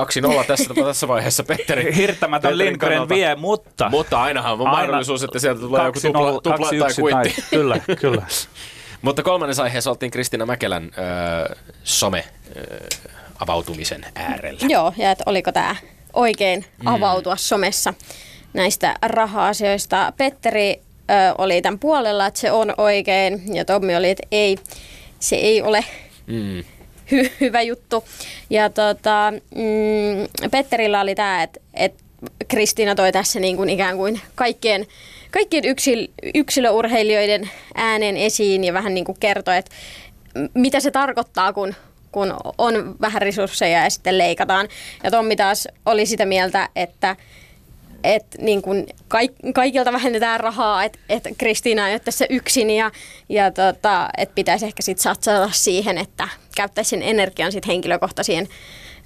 B: 2-0 tässä, tässä vaiheessa. Petteri, *laughs*
D: Hirttämätön
B: Petterin
D: Lindgren
B: kannalta.
D: vie, mutta...
B: Mutta ainahan on
D: Aina
B: mahdollisuus, että sieltä tulee joku
D: kaksi
B: tupla,
D: nolla-
B: tupla
D: kaksi
B: tai kuitti.
D: Kyllä, kyllä. *laughs*
B: Mutta kolmannessa aiheessa oltiin Kristiina Mäkelän äh, some äh, avautumisen äärellä.
C: Joo, ja että oliko tämä oikein avautua somessa näistä raha-asioista. Petteri ö, oli tämän puolella, että se on oikein, ja Tommi oli, että ei, se ei ole
B: Mm.
C: hy- hyvä juttu. Ja tota, mm, Petterillä oli tämä, että et Kristiina toi tässä niin kuin ikään kuin kaikkien, kaikkien yksil, yksilöurheilijoiden äänen esiin ja vähän niin kuin kertoi, että mitä se tarkoittaa, kun kun on vähän resursseja ja sitten leikataan. Ja Tommi taas oli sitä mieltä, että että niin kun kaik, kaikilta vähennetään rahaa, että et Kristiina ei ole tässä yksin ja, ja tota, että pitäisi ehkä sitten satsata siihen, että käyttäisi sen energian sit henkilökohtaisien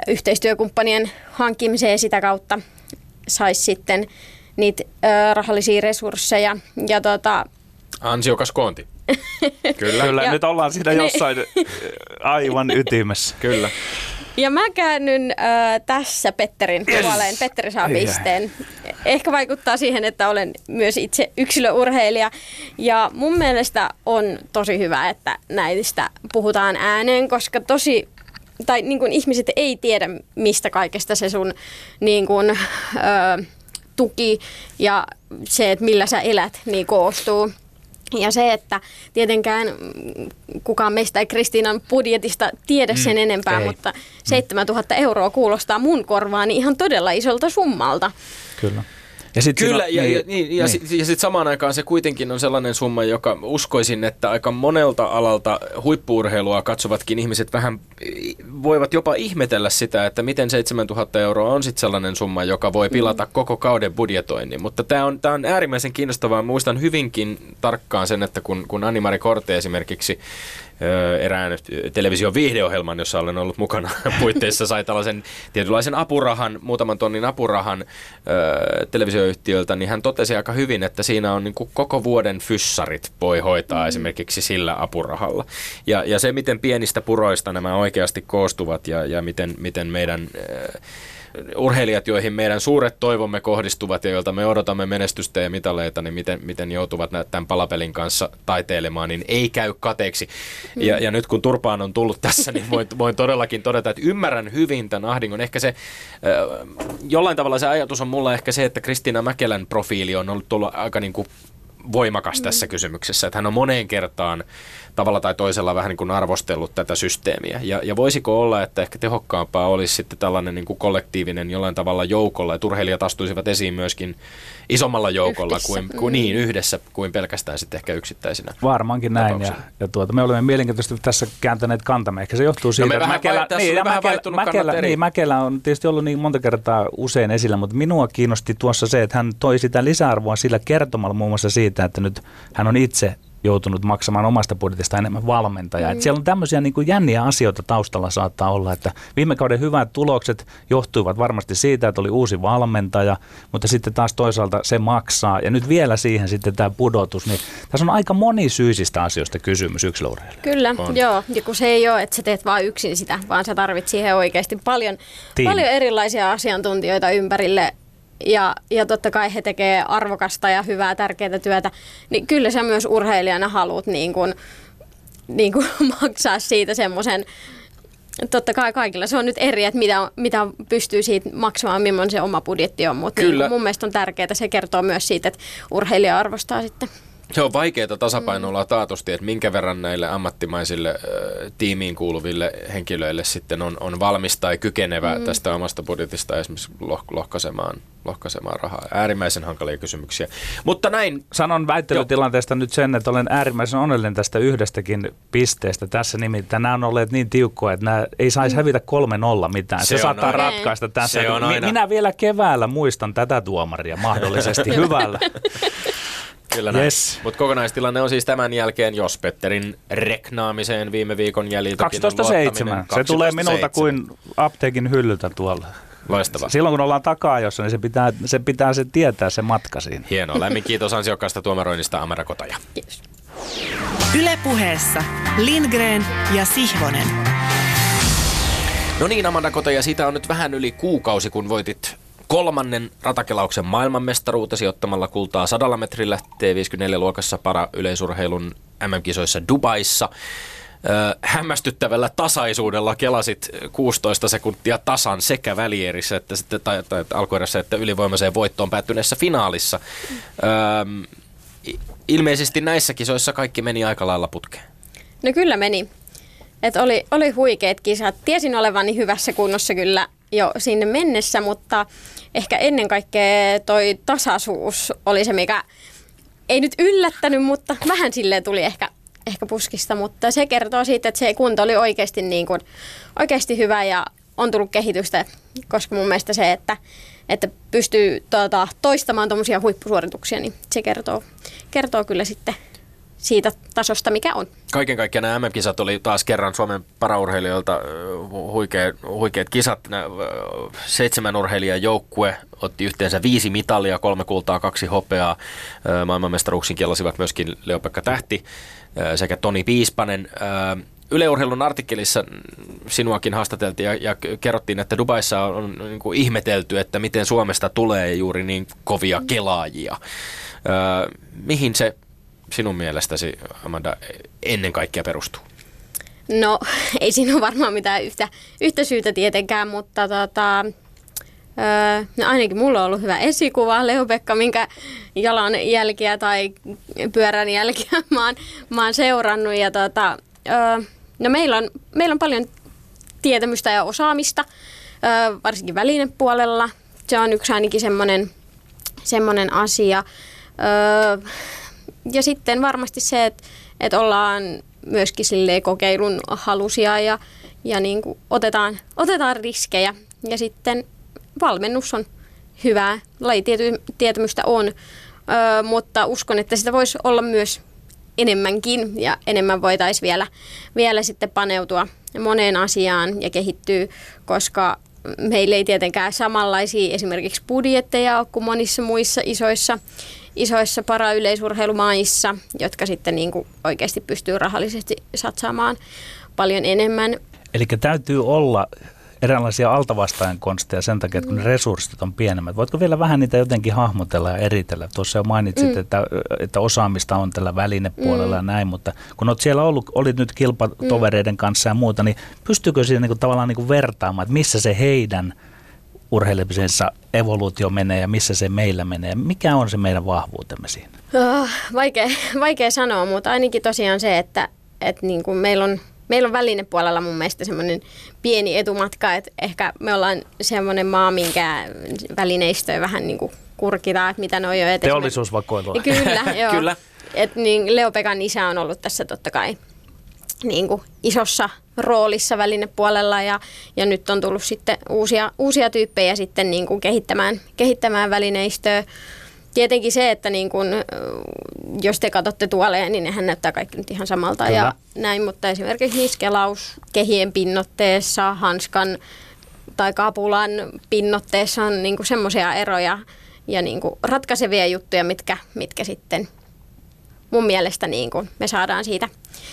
C: yhteistyökumppanien hankkimiseen sitä kautta saisi sitten niitä rahallisia resursseja. Ja tota,
B: Ansiokas koonti. *laughs*
D: Kyllä. Kyllä, ja, nyt ollaan siinä *laughs* niin. jossain aivan ytimessä.
B: Kyllä.
C: Ja mä käännyn äh, tässä Petterin yes. puoleen. Petteri saa pisteen. Ehkä vaikuttaa siihen, että olen myös itse yksilöurheilija. Ja mun mielestä on tosi hyvä, että näistä puhutaan ääneen, koska tosi tai niin kuin ihmiset ei tiedä, mistä kaikesta se sun niin kuin, ö, tuki ja se, että millä sä elät, niin koostuu. Ja se, että tietenkään kukaan meistä ei Kristiinan budjetista tiedä sen mm, enempää, ei. mutta 7000 euroa kuulostaa mun korvaani ihan todella isolta summalta.
D: Kyllä.
B: Ja sit Kyllä, on, ja, niin, ja, niin, ja, niin. sitten sit samaan aikaan se kuitenkin on sellainen summa, joka uskoisin, että aika monelta alalta huippuurheilua katsovatkin ihmiset vähän voivat jopa ihmetellä sitä, että miten 7000 euroa on sitten sellainen summa, joka voi pilata mm. koko kauden budjetoinnin. Mutta tämä on, tää on äärimmäisen kiinnostavaa. Muistan hyvinkin tarkkaan sen, että kun, kun Animari Korte esimerkiksi erään television viihdeohjelman, jossa olen ollut mukana *laughs* puitteissa, sai tällaisen tietynlaisen apurahan, muutaman tonnin apurahan televisioyhtiöltä, niin hän totesi aika hyvin, että siinä on niin kuin koko vuoden fyssarit voi hoitaa mm. esimerkiksi sillä apurahalla. Ja, ja se, miten pienistä puroista nämä oikeasti koostuvat ja, ja miten, miten meidän urheilijat, joihin meidän suuret toivomme kohdistuvat ja joilta me odotamme menestystä ja mitaleita, niin miten, miten joutuvat tämän palapelin kanssa taiteilemaan, niin ei käy kateeksi. Mm. Ja, ja nyt kun turpaan on tullut tässä, niin voin, voin todellakin todeta, että ymmärrän hyvin tämän ahdingon. Ehkä se, jollain tavalla se ajatus on mulla ehkä se, että Kristiina Mäkelän profiili on ollut tullut aika niin kuin voimakas mm. tässä kysymyksessä, että hän on moneen kertaan tavalla tai toisella vähän niin kuin arvostellut tätä systeemiä. Ja, ja voisiko olla, että ehkä tehokkaampaa olisi sitten tällainen niin kuin kollektiivinen jollain tavalla joukolla, että urheilijat astuisivat esiin myöskin isommalla joukolla yhdessä. kuin, kuin niin mm. yhdessä kuin pelkästään sitten ehkä yksittäisinä.
D: Varmaankin näin. Ja, ja tuota, me olemme mielenkiintoisesti tässä kääntäneet kantamme. Ehkä se johtuu siitä, no
B: että Mäkelä, niin, Mäkelä,
D: Mäkelä, niin, Mäkelä on tietysti ollut niin monta kertaa usein esillä, mutta minua kiinnosti tuossa se, että hän toi sitä lisäarvoa sillä kertomalla muun muassa siitä, että nyt hän on itse joutunut maksamaan omasta budjetista enemmän valmentajaa. Mm. siellä on tämmöisiä niin kuin jänniä asioita taustalla saattaa olla, että viime kauden hyvät tulokset johtuivat varmasti siitä, että oli uusi valmentaja, mutta sitten taas toisaalta se maksaa ja nyt vielä siihen sitten tämä pudotus, niin tässä on aika monisyisistä asioista kysymys yksilöurheilijoille.
C: Kyllä, on. joo, ja kun se ei ole, että sä teet vain yksin sitä, vaan sä tarvit siihen oikeasti paljon, paljon erilaisia asiantuntijoita ympärille ja, ja totta kai he tekevät arvokasta ja hyvää, tärkeää työtä, niin kyllä sä myös urheilijana haluat niin kuin, niin kuin *laughs* maksaa siitä semmoisen, Totta kai kaikilla. Se on nyt eri, että mitä, mitä pystyy siitä maksamaan, millainen se oma budjetti on, mutta niin mun mielestä on tärkeää, se kertoo myös siitä, että urheilija arvostaa sitten
B: se on vaikeaa tasapainoilla mm. taatusti, että minkä verran näille ammattimaisille äh, tiimiin kuuluville henkilöille sitten on, on valmis tai kykenevä mm. tästä omasta budjetista esimerkiksi loh, lohkaisemaan, lohkaisemaan rahaa. Äärimmäisen hankalia kysymyksiä. Mutta näin.
D: Sanon väittelytilanteesta jo. nyt sen, että olen äärimmäisen onnellinen tästä yhdestäkin pisteestä. Tässä nimittäin nämä on olleet niin tiukkoja, että nämä ei saisi mm. hävitä kolme nolla mitään. Se, se saattaa aina. ratkaista tässä. Se on aina. Minä vielä keväällä muistan tätä tuomaria mahdollisesti *laughs* hyvällä. *laughs*
B: Kyllä näin. Yes. Mutta kokonaistilanne on siis tämän jälkeen, jos Petterin reknaamiseen viime viikon jäljiltä
D: 12.7. Se tulee minulta kuin apteekin hyllyltä tuolla.
B: Loistavaa.
D: Silloin kun ollaan takajossa, niin se pitää, se pitää se tietää se matka siinä.
B: Hienoa. Lämmin kiitos ansiokkaasta tuomaroinnista Amara Kotaja.
C: Kiitos.
A: Ylepuheessa Lindgren ja Sihvonen.
B: No niin, Amanda Kotaja, siitä on nyt vähän yli kuukausi, kun voitit kolmannen ratakelauksen maailmanmestaruutesi ottamalla kultaa sadalla metrillä T54-luokassa para-yleisurheilun MM-kisoissa Dubaissa. Hämmästyttävällä tasaisuudella kelasit 16 sekuntia tasan sekä välierissä että, sitten, tai, tai, alkuerässä että ylivoimaiseen voittoon päättyneessä finaalissa. Ö, ilmeisesti näissä kisoissa kaikki meni aika lailla putkeen.
C: No kyllä meni. Et oli, oli huikeat kisat. Tiesin olevani hyvässä kunnossa kyllä jo sinne mennessä, mutta ehkä ennen kaikkea toi tasaisuus oli se, mikä ei nyt yllättänyt, mutta vähän silleen tuli ehkä, ehkä puskista, mutta se kertoo siitä, että se kunto oli oikeasti, niin kuin, oikeasti hyvä ja on tullut kehitystä, koska mun mielestä se, että, että pystyy tuota, toistamaan tuommoisia huippusuorituksia, niin se kertoo, kertoo kyllä sitten siitä tasosta, mikä on.
B: Kaiken kaikkiaan nämä MM-kisat oli taas kerran Suomen paraurheilijoilta huikea, huikeat kisat. Nämä seitsemän urheilijan joukkue otti yhteensä viisi mitalia, kolme kultaa, kaksi hopeaa. Maailmanmestaruuksiin kellasivat myöskin Leopekka Tähti sekä Toni Piispanen. Yleurheilun artikkelissa sinuakin haastateltiin ja, ja kerrottiin, että Dubaissa on, on niin kuin ihmetelty, että miten Suomesta tulee juuri niin kovia kelaajia. Ö, mihin se sinun mielestäsi, Amanda, ennen kaikkea perustuu?
C: No, *laughs* ei siinä ole varmaan mitään yhtä, yhtä syytä tietenkään, mutta tota, öö, no ainakin mulla on ollut hyvä esikuva, Leo-Pekka, minkä jalan jälkiä tai pyörän jälkiä *laughs* mä oon, mä oon seurannut. Ja tota, öö, no meillä, on, meillä on paljon tietämystä ja osaamista, öö, varsinkin välinepuolella. Se on yksi ainakin semmoinen, asia. Öö, ja sitten varmasti se, että, että ollaan myöskin kokeilun halusia ja, ja niin kuin otetaan, otetaan riskejä. Ja sitten valmennus on hyvää, lajitietämystä on, ö, mutta uskon, että sitä voisi olla myös enemmänkin ja enemmän voitaisiin vielä, vielä sitten paneutua moneen asiaan ja kehittyy, koska meillä ei tietenkään samanlaisia esimerkiksi budjetteja ole kuin monissa muissa isoissa isoissa parayleisurheilumaissa, jotka sitten niin kuin oikeasti pystyy rahallisesti satsaamaan paljon enemmän.
D: Eli täytyy olla eräänlaisia altavastaajan konsteja sen takia, että kun ne resurssit on pienemmät. Voitko vielä vähän niitä jotenkin hahmotella ja eritellä? Tuossa jo mainitsit, mm. että, että osaamista on tällä välinepuolella mm. ja näin, mutta kun olet siellä ollut, olit nyt kilpatovereiden mm. kanssa ja muuta, niin pystyykö siinä niin kuin, tavallaan niin kuin vertaamaan, että missä se heidän – urheilemisensa evoluutio menee ja missä se meillä menee? Mikä on se meidän vahvuutemme siinä?
C: Oh, vaikea, vaikea sanoa, mutta ainakin tosiaan se, että, että niin kuin meillä on Meillä on välinepuolella mun mielestä semmoinen pieni etumatka, että ehkä me ollaan semmoinen maa, minkä välineistöä vähän niin kuin kurkitaan, että mitä ne on jo.
D: Teollisuusvakoilua.
C: Kyllä, *laughs* joo. Kyllä. Et niin Leopekan isä on ollut tässä totta kai niin kuin isossa roolissa välinepuolella ja, ja nyt on tullut sitten uusia, uusia tyyppejä sitten niin kuin kehittämään, kehittämään välineistöä. Tietenkin se, että niin kun, jos te katsotte tuoleja, niin nehän näyttää kaikki nyt ihan samalta Kyllä. ja näin, mutta esimerkiksi niskelaus kehien pinnotteessa, hanskan tai kapulan pinnotteessa on niin semmoisia eroja ja niin ratkaisevia juttuja, mitkä, mitkä sitten mun mielestä niin me saadaan siitä,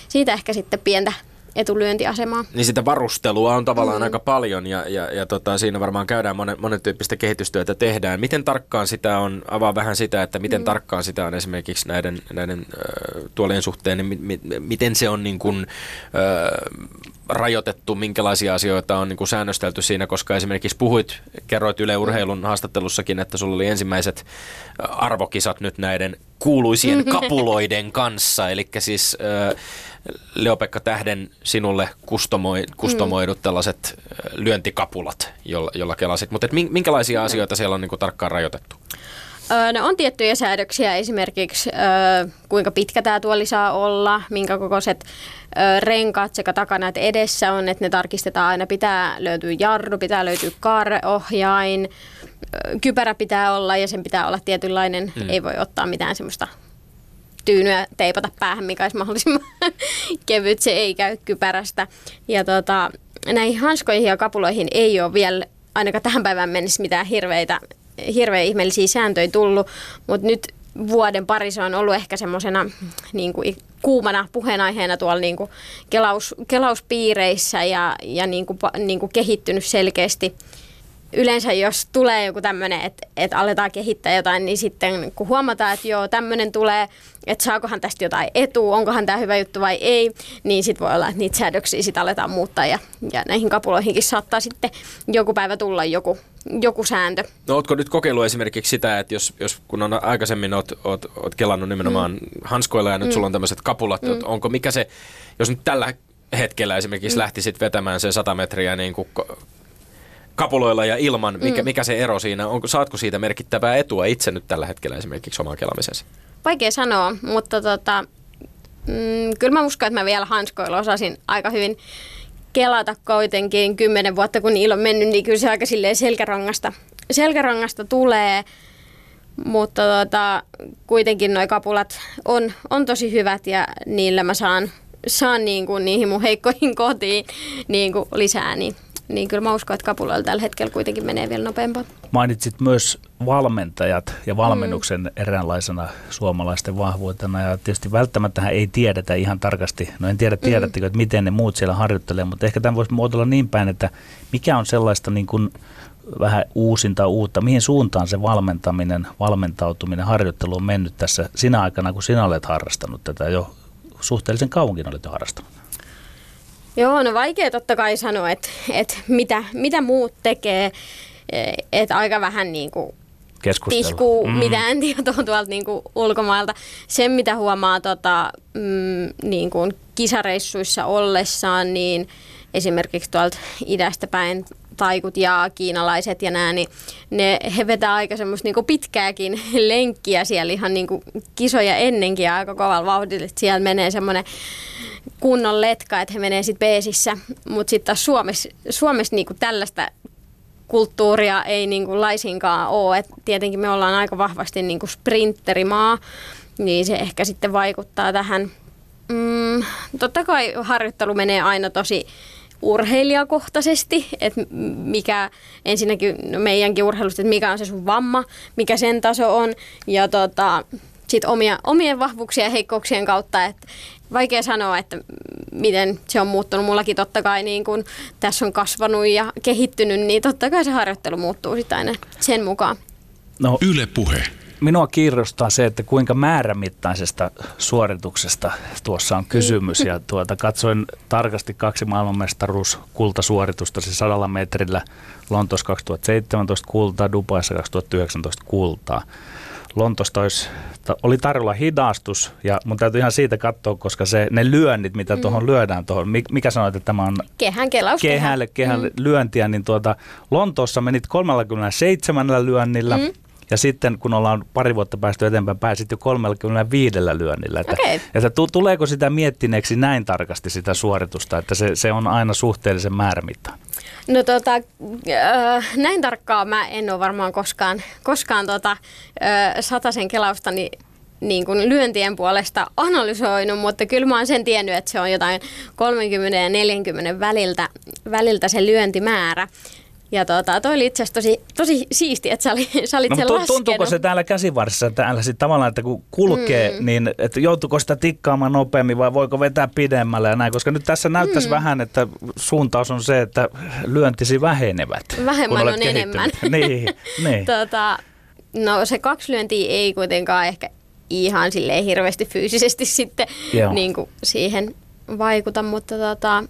C: siitä ehkä sitten pientä etulyöntiasemaa.
B: Niin sitä varustelua on tavallaan mm. aika paljon ja, ja, ja tota, siinä varmaan käydään monen, monen tyyppistä kehitystyötä tehdään. Miten tarkkaan sitä on, avaa vähän sitä, että miten mm. tarkkaan sitä on esimerkiksi näiden, näiden äh, tuolien suhteen, niin mi, mi, miten se on niin kuin, äh, rajoitettu, minkälaisia asioita on niin kuin säännöstelty siinä, koska esimerkiksi puhuit, kerroit Yle Urheilun haastattelussakin, että sulla oli ensimmäiset arvokisat nyt näiden kuuluisien kapuloiden kanssa, eli siis äh, Leopekka Tähden sinulle kustomoi, kustomoidut tällaiset lyöntikapulat, jolla, jolla kelasit. Mutta minkälaisia asioita siellä on niin kuin tarkkaan rajoitettu?
C: No on tiettyjä säädöksiä, esimerkiksi kuinka pitkä tämä tuoli saa olla, minkä kokoiset renkaat sekä takana että edessä on, että ne tarkistetaan aina. Pitää löytyä jarru, pitää löytyä kaareohjain, kypärä pitää olla ja sen pitää olla tietynlainen, mm. ei voi ottaa mitään semmoista tyynyä teipata päähän, mikä olisi mahdollisimman *laughs* kevyt, se ei käy kypärästä. Ja tota, näihin hanskoihin ja kapuloihin ei ole vielä ainakaan tähän päivään mennessä mitään hirveitä, hirveän ihmeellisiä sääntöjä tullut, mutta nyt vuoden pari se on ollut ehkä semmoisena niin kuin kuumana puheenaiheena tuolla niin kuin kelaus, kelauspiireissä ja, ja niin kuin, niin kuin kehittynyt selkeästi yleensä jos tulee joku tämmöinen, että, että aletaan kehittää jotain, niin sitten kun huomataan, että joo, tämmöinen tulee, että saakohan tästä jotain etua, onkohan tämä hyvä juttu vai ei, niin sitten voi olla, että niitä säädöksiä sitten aletaan muuttaa ja, ja näihin kapuloihinkin saattaa sitten joku päivä tulla joku, joku sääntö.
B: No ootko nyt kokeillut esimerkiksi sitä, että jos, jos kun on aikaisemmin oot, oot, oot kelannut nimenomaan mm. hanskoilla ja nyt mm. sulla on tämmöiset kapulat, mm. onko mikä se, jos nyt tällä hetkellä esimerkiksi mm. lähtisit vetämään sen 100 metriä niin kuin kapuloilla ja ilman, mikä, mm. mikä se ero siinä on? Saatko siitä merkittävää etua itse nyt tällä hetkellä esimerkiksi omaan kelamisessa?
C: Vaikea sanoa, mutta tota, mm, kyllä mä uskon, että mä vielä hanskoilla osasin aika hyvin kelata kuitenkin kymmenen vuotta, kun niillä on mennyt, niin kyllä se aika silleen selkärangasta, selkärangasta tulee. Mutta tota, kuitenkin nuo kapulat on, on tosi hyvät ja niillä mä saan, saan niin kuin niihin mun heikkoihin kotiin niin kuin lisää. Niin, niin kyllä mä uskon, että kapuloilla tällä hetkellä kuitenkin menee vielä nopeampaa.
D: Mainitsit myös valmentajat ja valmennuksen mm. eräänlaisena suomalaisten vahvuutena. Ja tietysti välttämättä ei tiedetä ihan tarkasti, no en tiedä tiedättekö, että miten ne muut siellä harjoittelee, mutta ehkä tämän voisi muotoilla niin päin, että mikä on sellaista niin kuin vähän uusinta uutta, mihin suuntaan se valmentaminen, valmentautuminen, harjoittelu on mennyt tässä sinä aikana, kun sinä olet harrastanut tätä jo suhteellisen kauankin olet jo harrastanut?
C: Joo, no vaikea totta kai sanoa, että, että mitä, mitä muut tekee, että aika vähän niin kuin tihkuu mm. mitään *laughs* tietoa tuolta niin kuin ulkomailta. Sen, mitä huomaa tota, mm, niin kuin kisareissuissa ollessaan, niin esimerkiksi tuolta idästä päin taikut ja kiinalaiset ja nämä, niin ne, he vetää aika semmoista niinku pitkääkin *laughs* lenkkiä siellä ihan niinku kisoja ennenkin ja aika kovalla vauhdilla. Siellä menee semmoinen kunnon letka, että he menee sitten beesissä. Mutta sitten taas Suomessa, Suomessa niinku tällaista kulttuuria ei niinku laisinkaan ole. Et tietenkin me ollaan aika vahvasti niinku sprinterimaa, niin se ehkä sitten vaikuttaa tähän. Mm, totta kai harjoittelu menee aina tosi urheilijakohtaisesti, että mikä ensinnäkin no meidänkin urheilusta, että mikä on se sun vamma, mikä sen taso on ja tota, sit omia, omien vahvuuksien ja heikkouksien kautta, että vaikea sanoa, että miten se on muuttunut. Mullakin totta kai niin kun tässä on kasvanut ja kehittynyt, niin totta kai se harjoittelu muuttuu sitten aina sen mukaan.
D: No, Yle puhe minua kiinnostaa se, että kuinka määrämittaisesta suorituksesta tuossa on kysymys. Ja tuota, katsoin tarkasti kaksi maailmanmestaruus kultasuoritusta, siis sadalla metrillä Lontoossa 2017 kultaa, Dubaissa 2019 kultaa. Lontosta olisi, oli tarjolla hidastus, ja mun täytyy ihan siitä katsoa, koska se, ne lyönnit, mitä tuohon mm. lyödään tuohon, mikä sanoit, että tämä on
C: kehän kelaus,
D: kehälle, kehälle mm. lyöntiä, niin tuota, Lontoossa menit 37 lyönnillä, mm. Ja sitten kun ollaan pari vuotta päästy eteenpäin, pääsit jo 35 lyönnillä. Että, okay. että tuleeko sitä miettineeksi näin tarkasti sitä suoritusta, että se, se on aina suhteellisen määrämittaan?
C: No tota, äh, näin tarkkaan mä en ole varmaan koskaan, koskaan tota, äh, sataisen kelausta niin, niin kuin lyöntien puolesta analysoinut, mutta kyllä mä oon sen tiennyt, että se on jotain 30 ja 40 väliltä, väliltä se lyöntimäärä. Ja tota, toi oli itse asiassa tosi, tosi siisti, että sä, oli, sä olit no, sen laskenut.
D: Tuntuuko se täällä käsivarressa täällä sit tavallaan, että kun kulkee, mm. niin että joutuuko sitä tikkaamaan nopeammin vai voiko vetää pidemmälle ja näin? Koska nyt tässä näyttäisi mm. vähän, että suuntaus on se, että lyöntisi vähenevät.
C: Vähemmän on enemmän. *laughs*
D: niin, niin. *laughs*
C: tota, no se kaksi lyöntiä ei kuitenkaan ehkä ihan silleen hirveästi fyysisesti sitten niin kuin siihen vaikuta, mutta tota,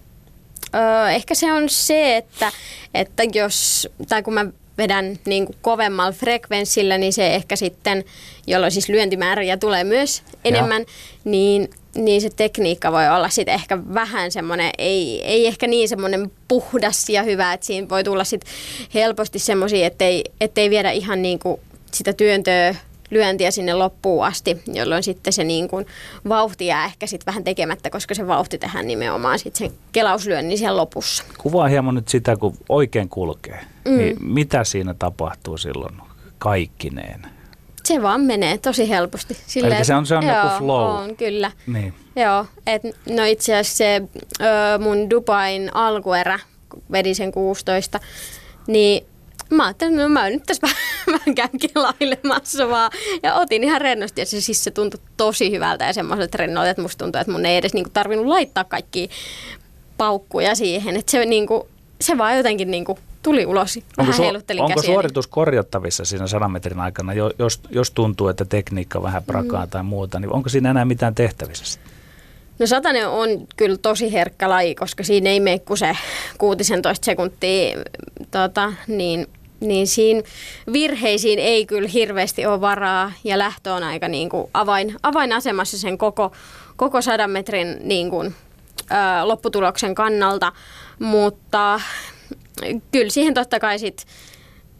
C: Öö, ehkä se on se, että, että jos, tai kun mä vedän niin kuin kovemmalla frekvenssillä, niin se ehkä sitten, jolloin siis lyöntimääriä tulee myös enemmän, ja. niin, niin se tekniikka voi olla sitten ehkä vähän semmoinen, ei, ei ehkä niin semmoinen puhdas ja hyvä, että siinä voi tulla sitten helposti semmoisia, ettei, ettei viedä ihan niin kuin sitä työntöä lyöntiä sinne loppuun asti, jolloin sitten se niin kuin vauhti jää ehkä sitten vähän tekemättä, koska se vauhti tähän nimenomaan sitten sen kelauslyönnin siellä lopussa.
D: Kuvaa hieman nyt sitä, kun oikein kulkee. Mm. Niin mitä siinä tapahtuu silloin kaikkineen?
C: Se vaan menee tosi helposti.
D: Silleen, Eli se on, se on joo, joku flow.
C: On, kyllä. Niin. Joo, et, no itse asiassa se ö, mun Dubain alkuerä, vedin sen 16, niin mä ajattelin, no mä nyt tässä *laughs* vähän käyn kelailemassa vaan. Ja otin ihan rennosti ja se siis se tuntui tosi hyvältä ja semmoiset rennolta, että musta tuntui, että mun ei edes niinku tarvinnut laittaa kaikki paukkuja siihen. Että se, niinku, se vaan jotenkin niinku tuli ulos.
D: Onko, su- onko suoritus korjattavissa siinä 100 metrin aikana, jos, jos tuntuu, että tekniikka vähän prakaa mm. tai muuta, niin onko siinä enää mitään tehtävissä?
C: No satanen on kyllä tosi herkkä laji, koska siinä ei mene kuin se 16 sekuntia, tota, niin niin siinä virheisiin ei kyllä hirveästi ole varaa. Ja lähtö on aika niin kuin avain, avainasemassa sen koko, koko sadan metrin niin kuin, ää, lopputuloksen kannalta, mutta kyllä siihen totta kai sit,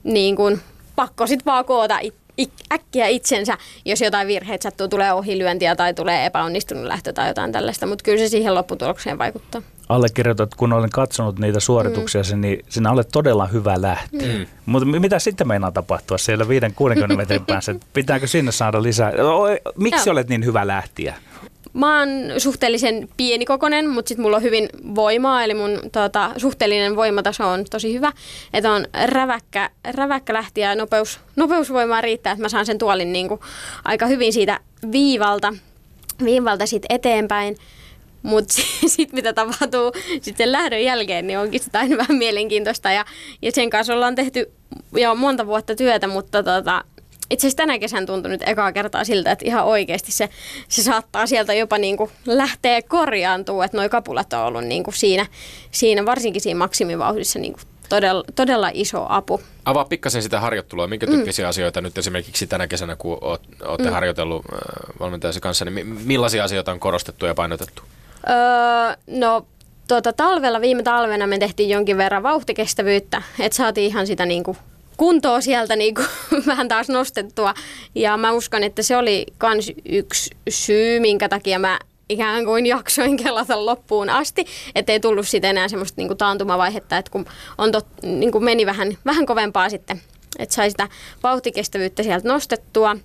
C: niin kuin, pakko sit vaan koota it, äkkiä itsensä, jos jotain virheitä sattuu, tulee ohilyöntiä tai tulee epäonnistunut lähtö tai jotain tällaista, mutta kyllä se siihen lopputulokseen vaikuttaa.
D: Allekirjoitat, kun olen katsonut niitä suorituksia, mm. niin sinä olet todella hyvä lähteä. Mm. Mutta mitä sitten meinaa tapahtua siellä 5-60 *laughs* metrin päässä? Pitääkö sinne saada lisää? Miksi Joo. olet niin hyvä lähtiä?
C: Mä oon suhteellisen pienikokonen, mutta sitten mulla on hyvin voimaa, eli mun tota, suhteellinen voimataso on tosi hyvä. Että on räväkkä, räväkkä lähtiä ja nopeus, nopeusvoimaa riittää, että mä saan sen tuolin niinku aika hyvin siitä viivalta, viivalta sit eteenpäin. Mutta *laughs* sitten mitä tapahtuu sitten lähdön jälkeen, niin onkin sitä aina vähän mielenkiintoista. Ja, ja sen kanssa ollaan tehty jo monta vuotta työtä, mutta tota, itse asiassa tänä kesän tuntui nyt ekaa kertaa siltä, että ihan oikeasti se, se saattaa sieltä jopa niin kuin lähteä korjaantua, että nuo kapulat on ollut niin kuin siinä, siinä, varsinkin siinä maksimivauhdissa niin kuin todella, todella iso apu.
B: Avaa pikkasen sitä harjoittelua. Minkä tyyppisiä mm. asioita nyt esimerkiksi tänä kesänä, kun olette mm. harjoitellut äh, valmentajasi kanssa, niin millaisia asioita on korostettu ja painotettu?
C: Öö, no tuota, talvella, viime talvena me tehtiin jonkin verran vauhtikestävyyttä, että saatiin ihan sitä niin kuin kuntoa sieltä niin kuin, *laughs* vähän taas nostettua. Ja mä uskon, että se oli myös yksi syy, minkä takia mä ikään kuin jaksoin *laughs* kelata loppuun asti, ettei tullut sitten enää semmoista niin kuin taantumavaihetta, että kun on tot, niin kuin meni vähän, vähän kovempaa sitten, että sai sitä vauhtikestävyyttä sieltä nostettua.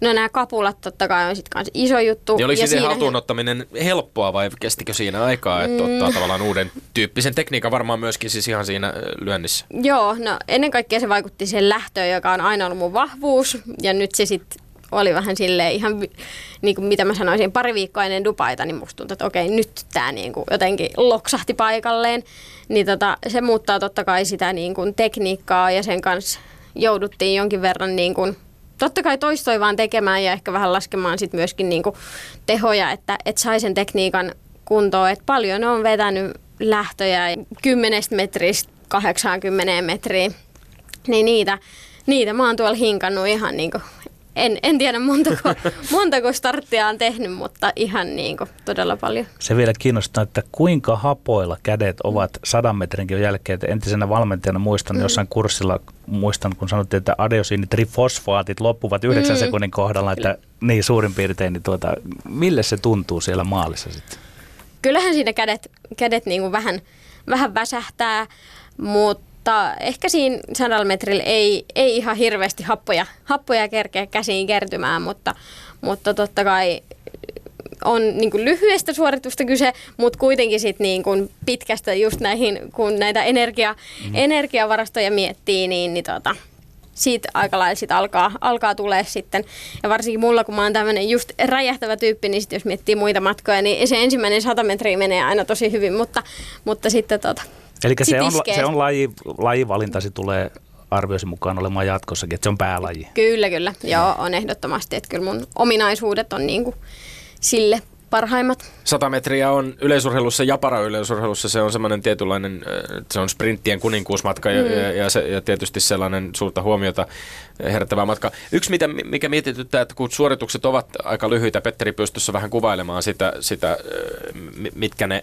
C: No nämä kapulat totta kai on sitten iso juttu.
B: Ja oliko ja sitten haltuunottaminen he... helppoa vai kestikö siinä aikaa, että mm. ottaa tavallaan uuden tyyppisen tekniikan varmaan myöskin siis ihan siinä lyönnissä?
C: Joo, no ennen kaikkea se vaikutti siihen lähtöön, joka on aina ollut mun vahvuus ja nyt se sitten oli vähän sille ihan, niin kuin mitä mä sanoisin, pari viikkoa ennen Dubaita, niin musta tuntui, että okei, nyt tämä niin kuin jotenkin loksahti paikalleen. Niin tota, se muuttaa totta kai sitä niin kuin tekniikkaa ja sen kanssa jouduttiin jonkin verran niin kuin totta kai toistoi vaan tekemään ja ehkä vähän laskemaan sit myöskin niinku tehoja, että et sai sen tekniikan kuntoon. Et paljon on vetänyt lähtöjä 10 metristä 80 metriin. Niin niitä, niitä mä oon tuolla hinkannut ihan niinku en, en tiedä montako, *laughs* montako starttia on tehnyt, mutta ihan niin kuin todella paljon.
D: Se vielä kiinnostaa, että kuinka hapoilla kädet ovat sadan metrinkin jälkeen. Että entisenä valmentajana muistan mm. jossain kurssilla, muistan kun sanottiin, että adesiinitrifosfaatit loppuvat yhdeksän mm. sekunnin kohdalla, että niin suurin piirtein, niin tuota, mille se tuntuu siellä maalissa sitten?
C: Kyllähän siinä kädet, kädet niin kuin vähän, vähän väsähtää, mutta mutta ehkä siinä sadalla metrillä ei, ei ihan hirveästi happoja, happoja kerkeä käsiin kertymään, mutta, mutta totta kai on niin kuin lyhyestä suoritusta kyse, mutta kuitenkin sit niin kuin pitkästä just näihin, kun näitä energia, mm. energiavarastoja miettii, niin, niin tota, siitä aika lailla sit alkaa, alkaa tulee sitten. Ja varsinkin mulla, kun mä oon tämmöinen just räjähtävä tyyppi, niin sit jos miettii muita matkoja, niin se ensimmäinen 100 metriä menee aina tosi hyvin, mutta, mutta sitten tota,
D: Eli se on, se on laji, lajivalinta, se tulee arvioisi mukaan olemaan jatkossakin, että se on päälaji.
C: Kyllä, kyllä. Joo, on ehdottomasti. Että kyllä mun ominaisuudet on niin kuin sille parhaimmat.
B: 100 metriä on yleisurheilussa ja para-yleisurheilussa se on semmoinen tietynlainen, se on sprinttien kuninkuusmatka mm. ja, ja, se, ja tietysti sellainen suurta huomiota herättävä matka. Yksi, mitä, mikä mietityttää, että kun suoritukset ovat aika lyhyitä, Petteri pystyssä vähän kuvailemaan sitä, sitä mitkä ne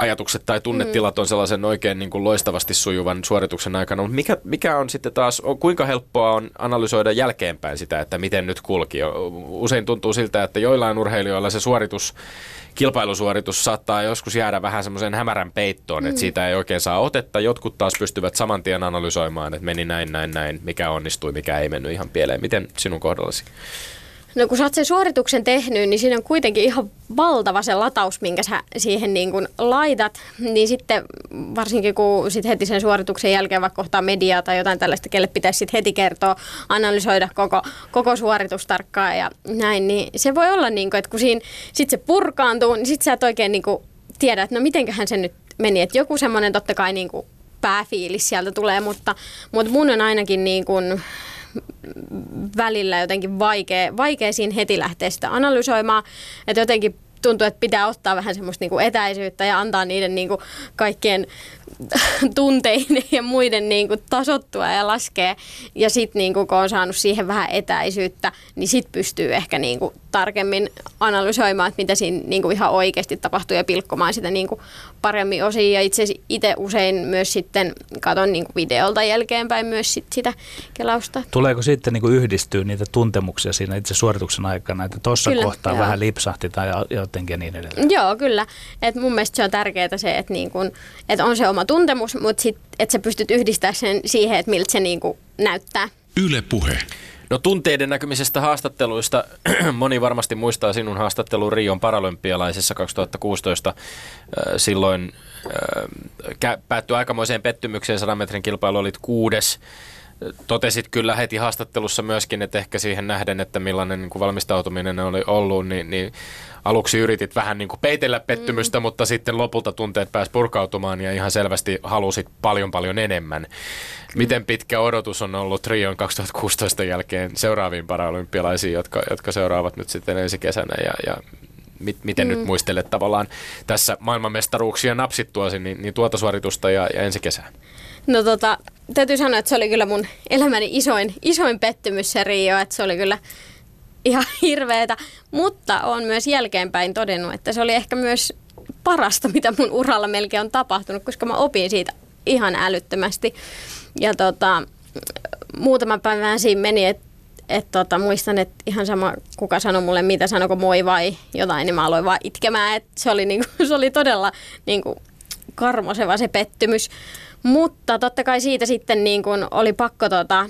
B: ajatukset tai tunnetilat on sellaisen oikein niin kuin loistavasti sujuvan suorituksen aikana. Mutta mikä, mikä on sitten taas, kuinka helppoa on analysoida jälkeenpäin sitä, että miten nyt kulki? Usein tuntuu siltä, että joillain urheilijoilla se suoritus kilpailusuoritus saattaa joskus jäädä vähän semmoisen hämärän peittoon, mm. että siitä ei oikein saa otetta. Jotkut taas pystyvät saman tien analysoimaan, että meni näin, näin, näin, mikä onnistui, mikä ei mennyt ihan pieleen. Miten sinun kohdallasi?
C: No kun sä oot sen suorituksen tehnyt, niin siinä on kuitenkin ihan valtava se lataus, minkä sä siihen niin kun laitat. Niin sitten varsinkin kun sit heti sen suorituksen jälkeen vaikka kohtaa mediaa tai jotain tällaista, kelle pitäisi sit heti kertoa, analysoida koko, koko suoritus tarkkaan ja näin, niin se voi olla niin kuin, että kun siinä sit se purkaantuu, niin sit sä et oikein niin tiedä, että no mitenköhän se nyt meni. Että joku semmoinen totta kai niin kuin pääfiilis sieltä tulee, mutta, mutta mun on ainakin niin kuin välillä jotenkin vaikea, vaikea siinä heti lähteä sitä analysoimaan. Että jotenkin tuntuu, että pitää ottaa vähän semmoista niin kuin etäisyyttä ja antaa niiden niin kuin kaikkien *laughs* tunteiden ja muiden niin kuin tasottua ja laskea. Ja sitten niin kuin, kun on saanut siihen vähän etäisyyttä, niin sitten pystyy ehkä niin kuin tarkemmin analysoimaan, että mitä siinä niin kuin ihan oikeasti tapahtuu ja pilkkomaan sitä niin kuin paremmin osiin. Ja itse itse usein myös sitten katon niin kuin videolta jälkeenpäin myös sit sitä kelausta.
D: Tuleeko sitten niin kuin yhdistyä niitä tuntemuksia siinä itse suorituksen aikana, että tuossa kohtaa joo. vähän lipsahti tai jotenkin niin edelleen?
C: Joo, kyllä. Et mun mielestä se on tärkeää se, että, niin kun, että on se oma tuntemus, mutta sit, että sä pystyt yhdistämään sen siihen, että miltä se niin kuin näyttää. Yle puhe.
B: No tunteiden näkymisestä haastatteluista. *clears throat* Moni varmasti muistaa sinun haastattelun Rion paralympialaisessa 2016. Silloin päättyi aikamoiseen pettymykseen 100 metrin kilpailu, olit kuudes. Totesit kyllä heti haastattelussa myöskin, että ehkä siihen nähden, että millainen niin kuin valmistautuminen oli ollut, niin, niin aluksi yritit vähän niin kuin peitellä pettymystä, mm. mutta sitten lopulta tunteet pääsi purkautumaan ja ihan selvästi halusit paljon paljon enemmän. Miten pitkä odotus on ollut Rion 2016 jälkeen seuraaviin paralympialaisiin, jotka, jotka seuraavat nyt sitten ensi kesänä ja, ja mit, miten mm. nyt muistelet tavallaan tässä maailmanmestaruuksia napsittuasi, niin, niin tuota suoritusta ja, ja ensi kesää?
C: No tota, täytyy sanoa, että se oli kyllä mun elämäni isoin, isoin pettymys se Rio, että se oli kyllä ihan *laughs* hirveetä, mutta on myös jälkeenpäin todennut, että se oli ehkä myös parasta, mitä mun uralla melkein on tapahtunut, koska mä opin siitä ihan älyttömästi. Ja tota, muutaman päivän siinä meni, että et tota, muistan, että ihan sama kuka sanoi mulle mitä, sanoko moi vai jotain, niin mä aloin vaan itkemään. Et se, oli niinku, *laughs* se oli todella niinku, karmoseva se pettymys. Mutta totta kai siitä sitten niin kun oli pakko tota,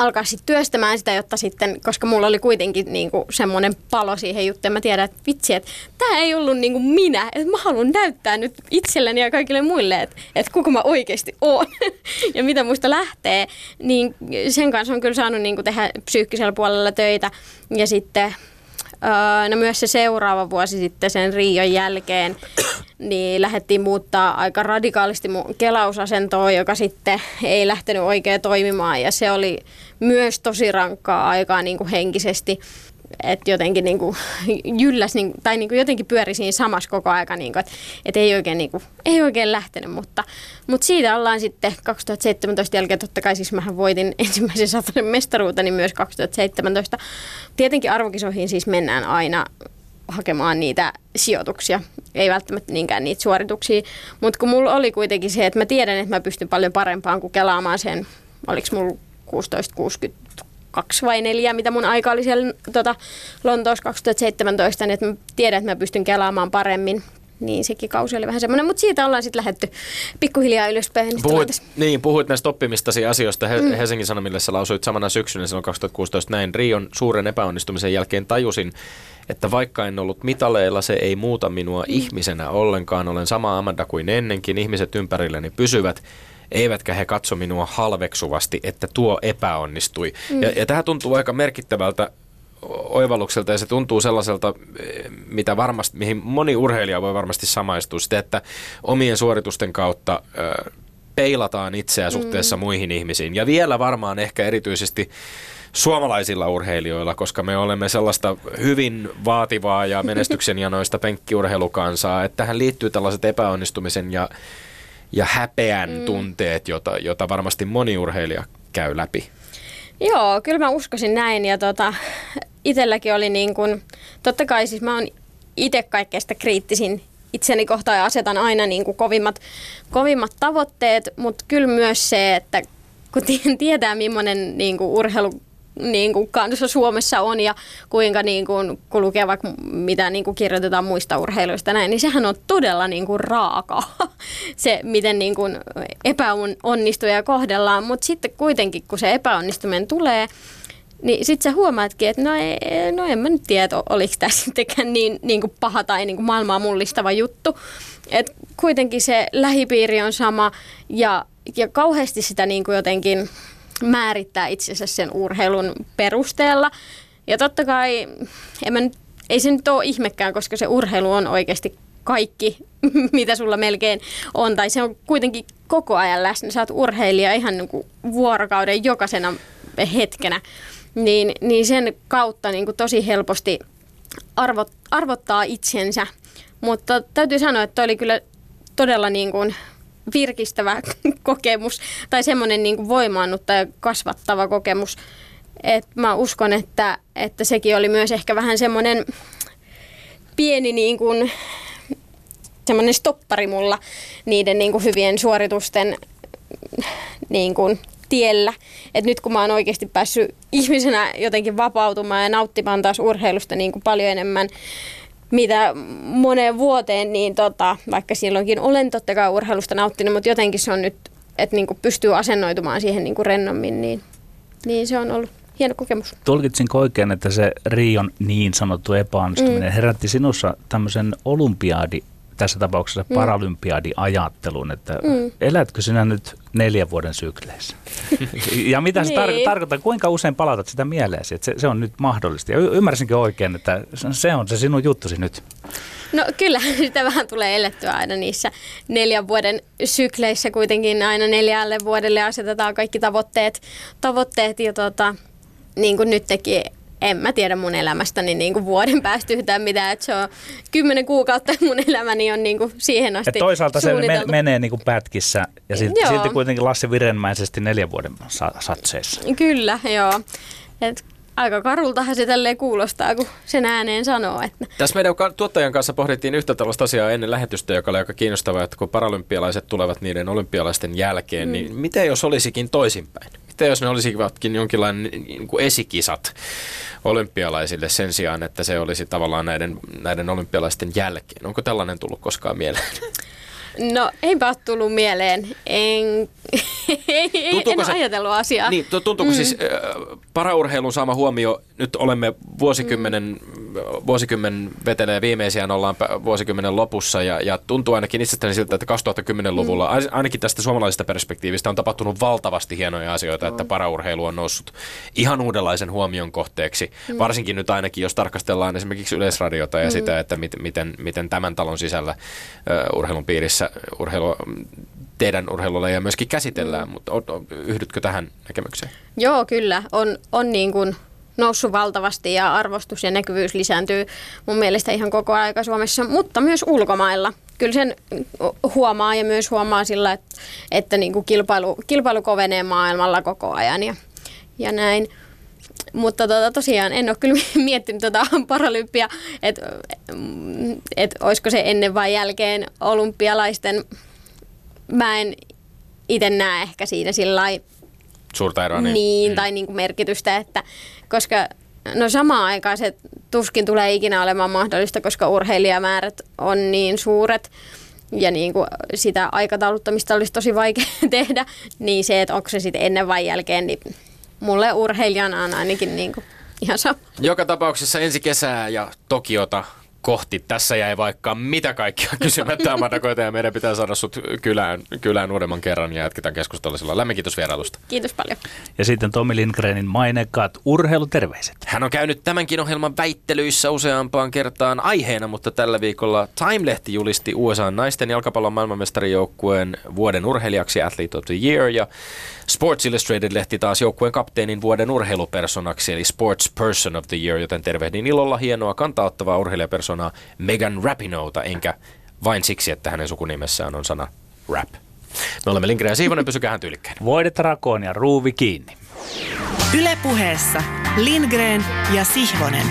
C: alkaa sitten työstämään sitä, jotta sitten, koska mulla oli kuitenkin niinku semmoinen palo siihen juttuun, mä tiedän, että vitsi, että tämä ei ollut niinku minä, että mä haluan näyttää nyt itselleni ja kaikille muille, että, että kuka mä oikeasti oon *laughs* ja mitä muista lähtee, niin sen kanssa on kyllä saanut niinku tehdä psyykkisellä puolella töitä ja sitten no myös se seuraava vuosi sitten sen Rion jälkeen, *coughs* niin lähdettiin muuttaa aika radikaalisti mun kelausasentoa, joka sitten ei lähtenyt oikein toimimaan. Ja se oli myös tosi rankkaa aikaa niin kuin henkisesti että jotenkin niin kuin *laughs* jylläs, niin, tai niin kuin jotenkin pyöri siinä samassa koko aika, niin että, että ei, oikein, niin kuin, ei oikein lähtenyt, mutta, mutta siitä ollaan sitten 2017 jälkeen, totta kai siis mähän voitin *laughs* ensimmäisen sataisen mestaruuteni myös 2017. Tietenkin arvokisoihin siis mennään aina hakemaan niitä sijoituksia, ei välttämättä niinkään niitä suorituksia, mutta kun mulla oli kuitenkin se, että mä tiedän, että mä pystyn paljon parempaan kuin kelaamaan sen, oliko mulla 16-60 kaksi vai neljä, mitä mun aika oli siellä tota, Lontoossa 2017, niin että mä tiedän, että mä pystyn kelaamaan paremmin. Niin sekin kausi oli vähän semmoinen, mutta siitä ollaan sitten lähetty pikkuhiljaa ylöspäin.
B: Puhuit, niin, puhuit näistä oppimistasi asioista He- mm. Helsingin Sanomille, sä lausuit samana syksynä silloin 2016 näin. Rion suuren epäonnistumisen jälkeen tajusin, että vaikka en ollut mitaleilla, se ei muuta minua mm. ihmisenä ollenkaan. Olen sama Amanda kuin ennenkin, ihmiset ympärilleni pysyvät eivätkä he katso minua halveksuvasti, että tuo epäonnistui. Mm. Ja, ja tähän tuntuu aika merkittävältä oivallukselta ja se tuntuu sellaiselta, mitä varmasti, mihin moni urheilija voi varmasti samaistua, sitä, että omien suoritusten kautta ö, peilataan itseä suhteessa mm. muihin ihmisiin. Ja vielä varmaan ehkä erityisesti suomalaisilla urheilijoilla, koska me olemme sellaista hyvin vaativaa ja menestyksenjanoista *laughs* penkkiurheilukansaa, että tähän liittyy tällaiset epäonnistumisen ja ja häpeän mm. tunteet, jota, jota varmasti moni urheilija käy läpi.
C: Joo, kyllä mä uskoisin näin ja tota, itselläkin oli niin kuin, totta kai siis mä oon itse kaikkeesta kriittisin itseni kohtaan ja asetan aina niin kuin kovimmat, kovimmat tavoitteet, mutta kyllä myös se, että kun tietää millainen niin kuin urheilu niin kuin kanssa Suomessa on ja kuinka niin kuin, kun lukee vaikka mitä niin kuin kirjoitetaan muista urheiluista näin, niin sehän on todella niin kuin raaka *laughs* se, miten niin kuin epäonnistuja kohdellaan, mutta sitten kuitenkin kun se epäonnistuminen tulee, niin sitten sä huomaatkin, että no, ei, no en mä nyt tiedä, oliko tämä *laughs* sittenkään niin, niin kuin paha tai niin kuin maailmaa mullistava juttu. Et kuitenkin se lähipiiri on sama ja, ja kauheasti sitä niin kuin jotenkin määrittää itsensä sen urheilun perusteella. Ja totta kai, en mä nyt, ei se nyt ole ihmekään, koska se urheilu on oikeasti kaikki, *laughs* mitä sulla melkein on. Tai se on kuitenkin koko ajan läsnä. Sä oot urheilija ihan niin kuin vuorokauden jokaisena hetkenä. Niin, niin sen kautta niin kuin tosi helposti arvot, arvottaa itsensä. Mutta täytyy sanoa, että oli kyllä todella niin kuin virkistävä *laughs* kokemus tai semmoinen niin kuin voimaannutta ja kasvattava kokemus. Et mä uskon, että, että sekin oli myös ehkä vähän semmoinen pieni niin kuin, semmoinen stoppari mulla niiden niin kuin hyvien suoritusten niin kuin, tiellä. Et nyt kun mä oon oikeasti päässyt ihmisenä jotenkin vapautumaan ja nauttimaan taas urheilusta niin kuin paljon enemmän, mitä moneen vuoteen, niin tota, vaikka silloinkin olen totta kai urheilusta nauttinut, mutta jotenkin se on nyt, että niin pystyy asennoitumaan siihen niin kuin rennommin, niin, niin se on ollut hieno kokemus.
D: Tulkitsinko oikein, että se Rion niin sanottu epäonnistuminen mm. herätti sinussa tämmöisen olympiadi tässä tapauksessa mm. paralympiadi-ajattelun, että mm. elätkö sinä nyt neljän vuoden sykleissä? ja mitä se tar- niin. tarkoittaa, kuinka usein palautat sitä mieleesi, että se, se on nyt mahdollista? Ja y- ymmärsinkö oikein, että se on se sinun juttusi nyt?
C: No kyllä, *laughs* sitä vähän tulee elettyä aina niissä neljän vuoden sykleissä kuitenkin aina neljälle vuodelle asetetaan kaikki tavoitteet, tavoitteet ja tota, niin kuin nyt teki en mä tiedä mun elämästäni niin kuin vuoden *laughs* päästä yhtään mitään, että se on kymmenen kuukautta mun elämäni on niin kuin siihen asti Et
D: toisaalta se men- menee niin kuin pätkissä ja silti, silti kuitenkin Lassi Virenmäisesti neljän vuoden satseissa.
C: Kyllä, joo. Et aika karultahan se tälleen kuulostaa, kun sen ääneen sanoo. Että.
B: Tässä meidän tuottajan kanssa pohdittiin yhtä tällaista asiaa ennen lähetystä, joka oli aika kiinnostavaa, että kun paralympialaiset tulevat niiden olympialaisten jälkeen, mm. niin miten jos olisikin toisinpäin? Miten jos ne olisivatkin jonkinlainen niin kuin esikisat olympialaisille sen sijaan, että se olisi tavallaan näiden, näiden olympialaisten jälkeen? Onko tällainen tullut koskaan mieleen?
C: No eipä ole tullut mieleen. En, *laughs* en ole se, ajatellut asiaa.
B: Niin, tuntuuko mm. siis äh, paraurheilun saama huomio, nyt olemme vuosikymmenen, mm. vuosikymmen vetelee viimeisiä, ollaan vuosikymmenen lopussa ja, ja tuntuu ainakin itsestäni siltä, että 2010-luvulla, mm. ainakin tästä suomalaisesta perspektiivistä on tapahtunut valtavasti hienoja asioita, mm. että paraurheilu on noussut ihan uudenlaisen huomion kohteeksi, mm. varsinkin nyt ainakin, jos tarkastellaan esimerkiksi Yleisradiota ja mm. sitä, että mit, miten, miten tämän talon sisällä uh, urheilun piirissä urheilu, teidän urheilulajeja myöskin käsitellään, mm. mutta yhdytkö tähän näkemykseen?
C: Joo, kyllä. On, on niin kuin noussut valtavasti ja arvostus ja näkyvyys lisääntyy mun mielestä ihan koko aika Suomessa, mutta myös ulkomailla. Kyllä sen huomaa ja myös huomaa sillä, että, että niin kuin kilpailu, kilpailu kovenee maailmalla koko ajan ja, ja näin. Mutta tota, tosiaan en ole kyllä *laughs* miettinyt tota *laughs* paralympia, että et, olisiko se ennen vai jälkeen olympialaisten. Mä en itse näe ehkä siinä sillä
B: Suurta eroa.
C: Niin, niin mm. tai niin kuin merkitystä, että koska no samaan aikaan se tuskin tulee ikinä olemaan mahdollista, koska urheilijamäärät on niin suuret ja niin kuin sitä aikatauluttamista olisi tosi vaikea *laughs* tehdä, niin se, että onko se sitten ennen vai jälkeen, niin mulle urheilijana on ainakin niin kuin ihan sama.
B: Joka tapauksessa ensi kesää ja Tokiota kohti. Tässä jäi vaikka mitä kaikkia kysymättä *laughs* Amadakoita ja meidän pitää saada sut kylään, kylään uudemman kerran ja jatketaan keskustelua sillä. Lämmin kiitos vierailusta.
C: Kiitos paljon.
D: Ja sitten Tomi Lindgrenin mainekkaat urheiluterveiset.
B: Hän on käynyt tämänkin ohjelman väittelyissä useampaan kertaan aiheena, mutta tällä viikolla Time-lehti julisti USA naisten jalkapallon maailmanmestarijoukkueen vuoden urheilijaksi Athlete of the Year ja Sports Illustrated-lehti taas joukkueen kapteenin vuoden urheilupersonaksi, eli Sports Person of the Year, joten tervehdin ilolla hienoa kantauttavaa urheilijapersonaa Megan Rapinouta, enkä vain siksi, että hänen sukunimessään on sana rap. Me olemme Lindgren ja Siivonen, pysykähän tyylikkään.
D: Voidet rakoon ja ruuvi kiinni.
A: Ylepuheessa Lindgren ja Sihvonen.